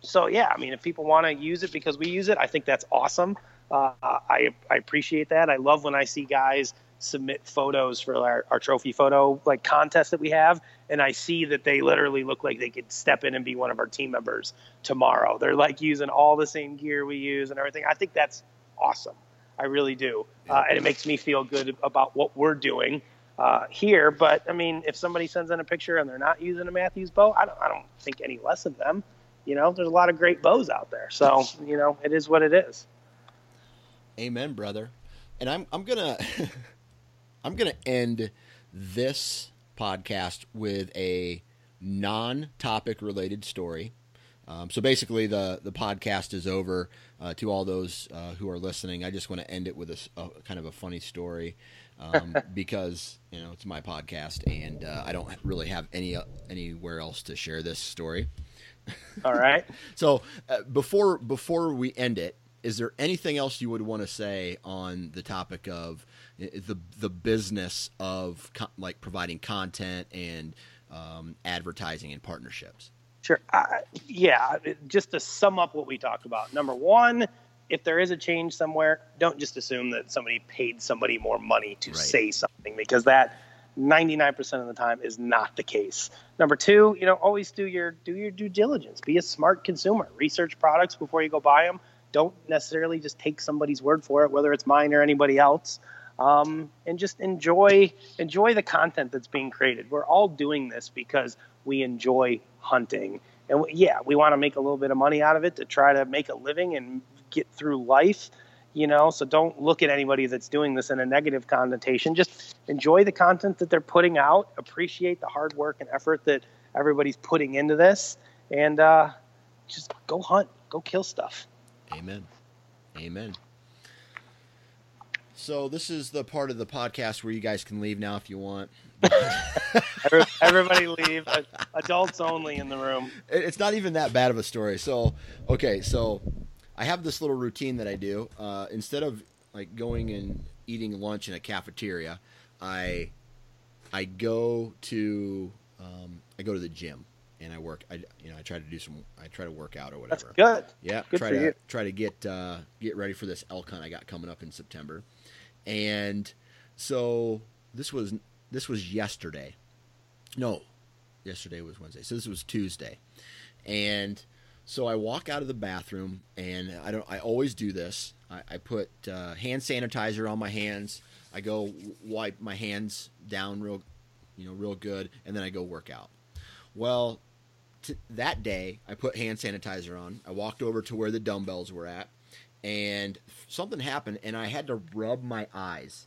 S4: so yeah, I mean, if people want to use it because we use it, I think that's awesome. Uh, I I appreciate that. I love when I see guys submit photos for our, our trophy photo like contest that we have, and I see that they literally look like they could step in and be one of our team members tomorrow. They're like using all the same gear we use and everything. I think that's awesome. I really do. Uh, and it makes me feel good about what we're doing uh, here. But I mean, if somebody sends in a picture and they're not using a Mathews bow, I don't, I don't think any less of them. you know, there's a lot of great bows out there. So, you know, it is what it is.
S1: Amen, brother. And I'm I'm gonna *laughs* I'm gonna end this podcast with a non-topic related story. Um, so basically, the the podcast is over. Uh, to all those uh, who are listening, I just want to end it with a, a kind of a funny story um, *laughs* because you know it's my podcast and uh, I don't really have any uh, anywhere else to share this story.
S4: All right. *laughs*
S1: so uh, before before we end it, is there anything else you would want to say on the topic of the the business of co- like providing content and um, advertising and partnerships?
S4: Sure. Uh, yeah. Just to sum up what we talked about. Number one, if there is a change somewhere, don't just assume that somebody paid somebody more money to right. say something because that 99% of the time is not the case. Number two, you know, always do your do your due diligence. Be a smart consumer. Research products before you go buy them. Don't necessarily just take somebody's word for it, whether it's mine or anybody else. Um, and just enjoy enjoy the content that's being created. We're all doing this because we enjoy hunting. And yeah, we want to make a little bit of money out of it to try to make a living and get through life, you know. So don't look at anybody that's doing this in a negative connotation. Just enjoy the content that they're putting out, appreciate the hard work and effort that everybody's putting into this, and uh, just go hunt, go kill stuff.
S1: Amen. Amen. So this is the part of the podcast where you guys can leave now if you want.
S4: Everybody leave. Adults only in the room.
S1: It's not even that bad of a story. So, okay, so I have this little routine that I do. Uh, instead of like going and eating lunch in a cafeteria, I I go to um, I go to the gym and I work. I you know I try to do some. I try to work out or whatever.
S4: That's good.
S1: Yeah,
S4: good
S1: try
S4: to
S1: you. try to get uh, get ready for this elk hunt I got coming up in September. And so this was this was yesterday. No, yesterday was Wednesday. So this was Tuesday. And so I walk out of the bathroom and I don't I always do this. I, I put uh, hand sanitizer on my hands. I go wipe my hands down real you know real good and then I go work out. Well, that day I put hand sanitizer on. I walked over to where the dumbbells were at and something happened and I had to rub my eyes.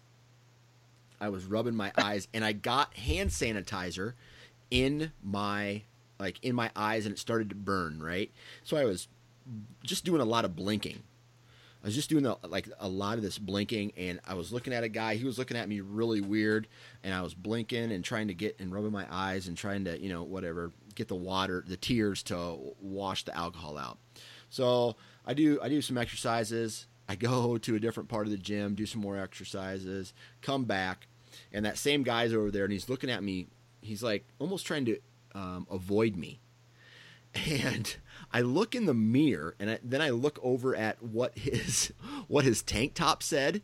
S1: I was rubbing my eyes and I got hand sanitizer in my like in my eyes and it started to burn, right? So I was just doing a lot of blinking. I was just doing the, like a lot of this blinking and I was looking at a guy, he was looking at me really weird and I was blinking and trying to get and rubbing my eyes and trying to, you know, whatever, get the water, the tears to wash the alcohol out. So I do I do some exercises. I go *laughs* to a different part of the gym, do some more exercises, come back, and that same guy's over there, and he's looking at me. He's like almost trying to um, avoid me. *laughs* And I look in the mirror, and I, then I look over at what his *laughs* what his tank top said,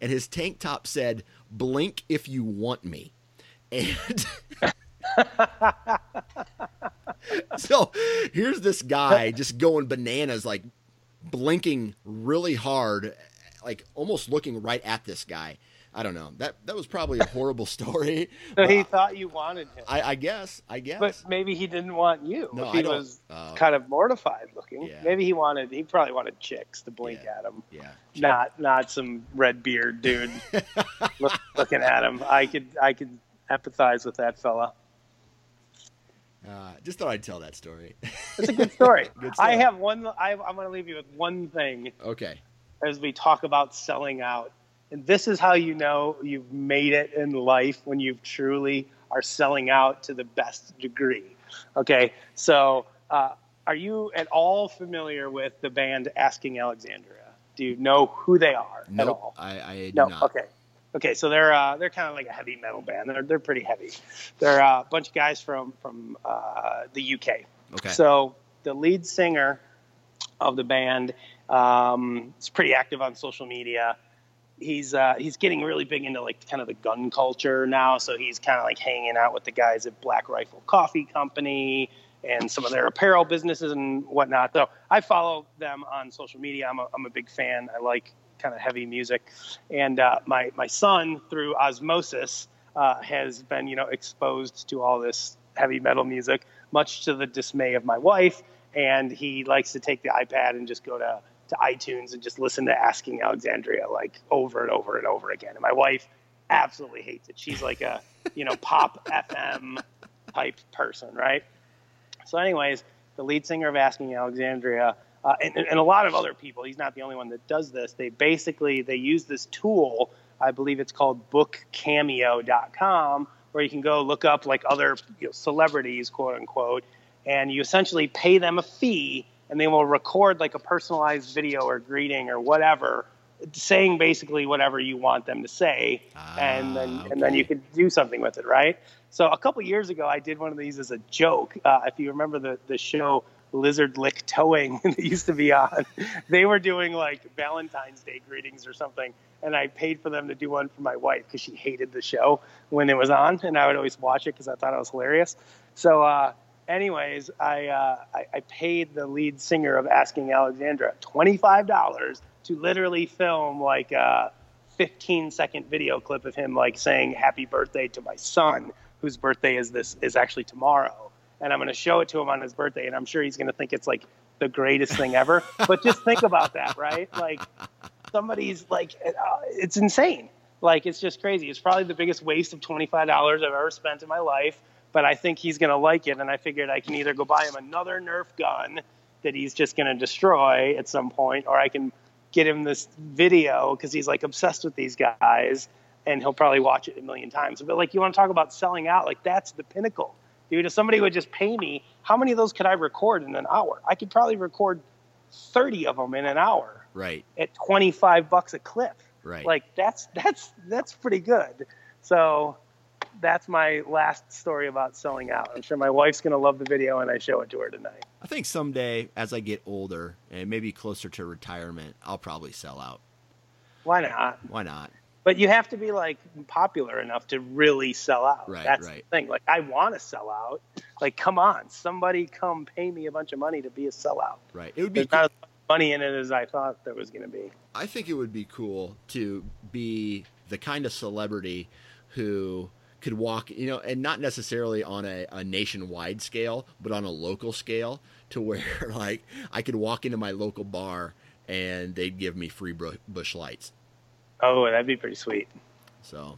S1: and his tank top said, "Blink if you want me." And so here's this guy just going bananas, like blinking really hard, like almost looking right at this guy. I don't know. That that was probably a horrible *laughs* story. *laughs*
S4: so he thought you wanted him.
S1: I, I, guess. I guess.
S4: But maybe he didn't want you.
S1: No,
S4: he
S1: I don't,
S4: was
S1: uh,
S4: kind of mortified looking.
S1: Yeah.
S4: Maybe he wanted. He probably wanted chicks to blink
S1: Yeah.
S4: at him.
S1: Yeah.
S4: Not not some red beard dude *laughs* look, looking at him. I could I could empathize with that fella.
S1: Uh, just thought I'd tell that story.
S4: It's a good story. *laughs*
S1: Good
S4: I have one. I, I'm going to leave you with one thing
S1: okay.
S4: as we talk about selling out. And this is how you know you've made it in life when you truly are selling out to the best degree. Okay, so uh, are you at all familiar with the band Asking Alexandria? Do you know who they are at all?
S1: I, I
S4: No.
S1: not.
S4: Okay. Okay, so they're uh, they're kind of like a heavy metal band. They're they're pretty heavy. They're uh, a bunch of guys from from uh, the UK.
S1: Okay.
S4: So the lead singer of the band um, is pretty active on social media. He's uh, he's getting really big into like kind of the gun culture now. So he's kind of like hanging out with the guys at Black Rifle Coffee Company and some of their apparel businesses and whatnot. So I follow them on social media. I'm a, I'm a big fan. I like kind of heavy music, and uh, my my son through osmosis uh, has been you know exposed to all this heavy metal music, much to the dismay of my wife. and he likes to take the iPad and just go to to iTunes and just listen to Asking Alexandria like over and over and over again. And my wife absolutely hates it. She's like a you know pop *laughs* FM type person, right? So, anyways, the lead singer of Asking Alexandria. Uh, and, and a lot of other people. He's not the only one that does this. They basically they use this tool. I believe it's called BookCameo.com, where you can go look up like other you know, celebrities, quote unquote, and you essentially pay them a fee and they will record like a personalized video or greeting or whatever saying basically whatever you want them to say
S1: Ah,
S4: and then
S1: okay.
S4: and then you could do something with it right so a couple years ago i did one of these as a joke uh, if you remember the, the show lizard lick towing *laughs* that used to be on. They were doing like valentine's day greetings or something and i paid for them to do one for my wife because she hated the show when it was on and i would always watch it because i thought it was hilarious. So uh, anyways, I, uh, I I paid the lead singer of Asking Alexandria twenty five dollars to literally film like a fifteen second video clip of him like saying happy birthday to my son, whose birthday is this is actually tomorrow, and I'm going to show it to him on his birthday, and I'm sure he's going to think it's like the greatest thing ever. but just think about that, right? Like somebody's like uh, it's insane. Like it's just crazy. It's probably the biggest waste of twenty five dollars I've ever spent in my life. But I think he's gonna like it, and I figured I can either go buy him another Nerf gun that he's just gonna destroy at some point, or I can get him this video because he's like obsessed with these guys, and he'll probably watch it a million times. But like you want to talk about selling out, like that's the pinnacle, dude. If somebody would just pay me, how many of those could I record in an hour? I could probably record thirty of them in an hour
S1: Right.
S4: at 25 bucks a clip.
S1: Right.
S4: Like that's that's that's pretty good. So that's my last story about selling out. I'm sure my wife's gonna love the video and I show it to her tonight.
S1: I think someday, as I get older and maybe closer to retirement, I'll probably sell out.
S4: Why not?
S1: Why not?
S4: But you have to be like popular enough to really sell out.
S1: Right,
S4: That's
S1: right.
S4: the thing. Like I want to sell out. Like come on, somebody come pay me a bunch of money to be a sellout.
S1: Right. It would be.
S4: There's not as much money in it as I thought there was going to be.
S1: I think it would be cool to be the kind of celebrity who could walk, you know, and not necessarily on a, a nationwide scale, but on a local scale to *laughs* where, like, I could walk into my local bar and they'd give me free Busch Lights.
S4: Oh, that'd be pretty sweet.
S1: So,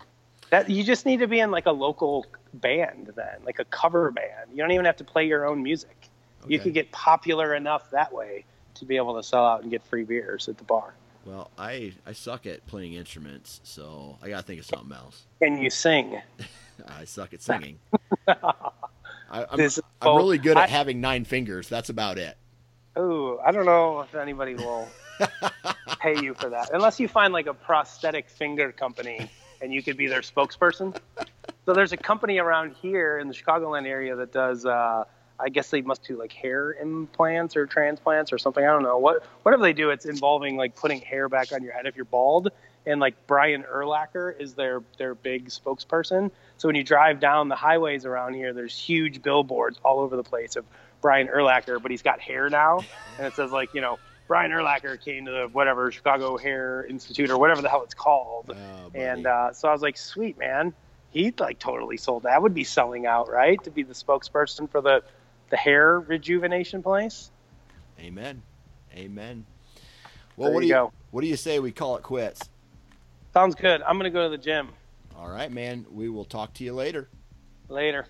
S4: That you just need to be in like a local band then, like a cover band. You don't even have to play your own music. You could get popular enough that way to be able to sell out and get free beers at the bar.
S1: well, I, I suck at playing instruments, so I got to think of something else.
S4: Can you sing? *laughs*
S1: I suck at singing. *laughs* I, I'm really good at
S4: I-
S1: having nine fingers. That's about it.
S4: Oh, I don't know if anybody will pay you for that, unless you find like a prosthetic finger company and you could be their spokesperson. So there's a company around here in the Chicagoland area that does. Uh, I guess they must do like hair implants or transplants or something. I don't know what. Whatever they do, it's involving like putting hair back on your head if you're bald. And like Brian Urlacher is their their big spokesperson. So when you drive down the highways around here, there's huge billboards all over the place of Brian Urlacher, but he's got hair now, and it says like you know Brian Urlacher came to the whatever Chicago Hair Institute or whatever the hell it's called.
S1: Oh,
S4: and uh, so I was like, sweet man, he'd like totally sold that. Would be selling out, right? To be the spokesperson for the the hair rejuvenation place.
S1: Amen. Amen. Well,
S4: There
S1: what do
S4: you
S1: you
S4: go.
S1: what do you say we call it quits?
S4: Sounds good. I'm gonna go to the gym
S1: All right, man. We will talk to you later.
S4: later.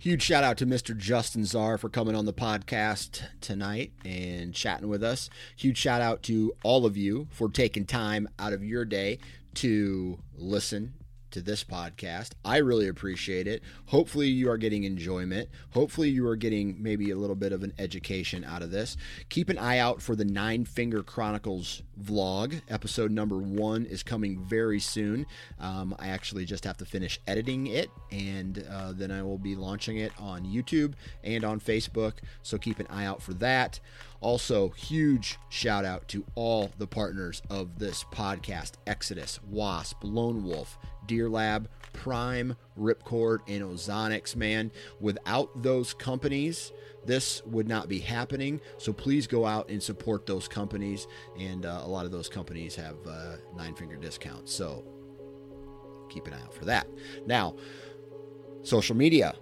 S1: Huge shout out to Mr. Justin Zarr for coming on the podcast tonight and chatting with us. Huge shout out to all of you for taking time out of your day to listen to this podcast. I really appreciate it. Hopefully, you are getting enjoyment. Hopefully, you are getting maybe a little bit of an education out of this. Keep an eye out for the Nine Finger Chronicles vlog. Episode number one is coming very soon. Um, I actually just have to finish editing it, and uh, then I will be launching it on YouTube and on Facebook. So keep an eye out for that. Also, huge shout out to all the partners of this podcast Exodus, Wasp, Lone Wolf, Deer Lab, Prime, Ripcord, and Ozonics, man. Without those companies, this would not be happening. So please go out and support those companies. And uh, a lot of those companies have uh, nine finger discounts. So keep an eye out for that. Now, social media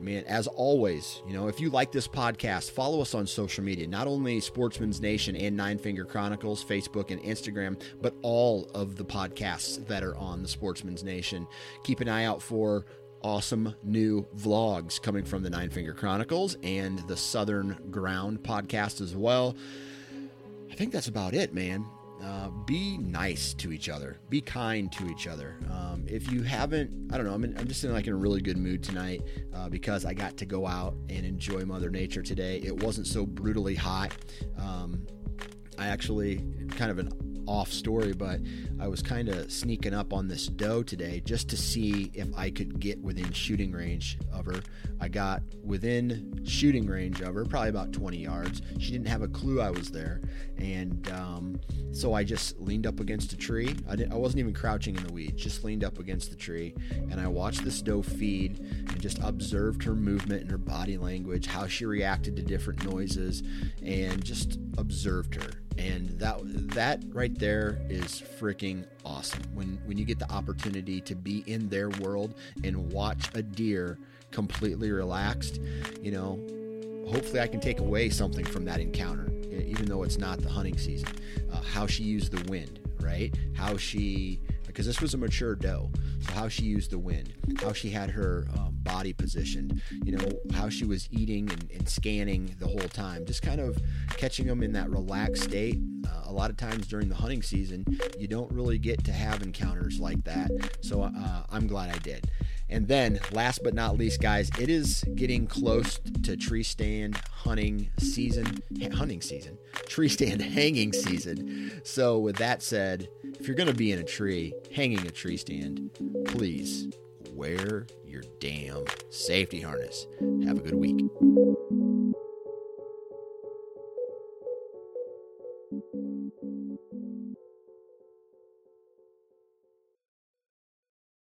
S1: man, as always, you know, if you like this podcast, follow us on social media, not only Sportsman's Nation and Nine Finger Chronicles, Facebook and Instagram, but all of the podcasts that are on the Sportsman's Nation. Keep an eye out for awesome new vlogs coming from the Nine Finger Chronicles and the Southern Ground podcast as well. I think that's about it, man. Uh, be nice to each other. Be kind to each other. Um, if you haven't, I don't know. I'm, in, I'm just in like in a really good mood tonight uh, because I got to go out and enjoy Mother Nature today. It wasn't so brutally hot. Um, I actually kind of an off story, but I was kind of sneaking up on this doe today just to see if I could get within shooting range of her. I got within shooting range of her, probably about 20 yards. She didn't have a clue I was there, and um, so I just leaned up against a tree. I, I wasn't even crouching in the weeds, just leaned up against the tree, and I watched this doe feed and just observed her movement and her body language, how she reacted to different noises, and just observed her and that that right there is freaking awesome. When when you get the opportunity to be in their world and watch a deer completely relaxed you know hopefully i can take away something from that encounter even though it's not the hunting season. Uh, how she used the wind right? How she because this was a mature doe so how she used the wind how she had her um, body positioned, you know, how she was eating and, and scanning the whole time, just kind of catching them in that relaxed state. Uh, a lot of times during the hunting season, you don't really get to have encounters like that. So uh, I'm glad I did. And then, last but not least, guys, it is getting close to tree stand hunting season, hunting season, tree stand *laughs* hanging season. So, with that said, if you're going to be in a tree, hanging a tree stand, please wear your damn safety harness. Have a good week.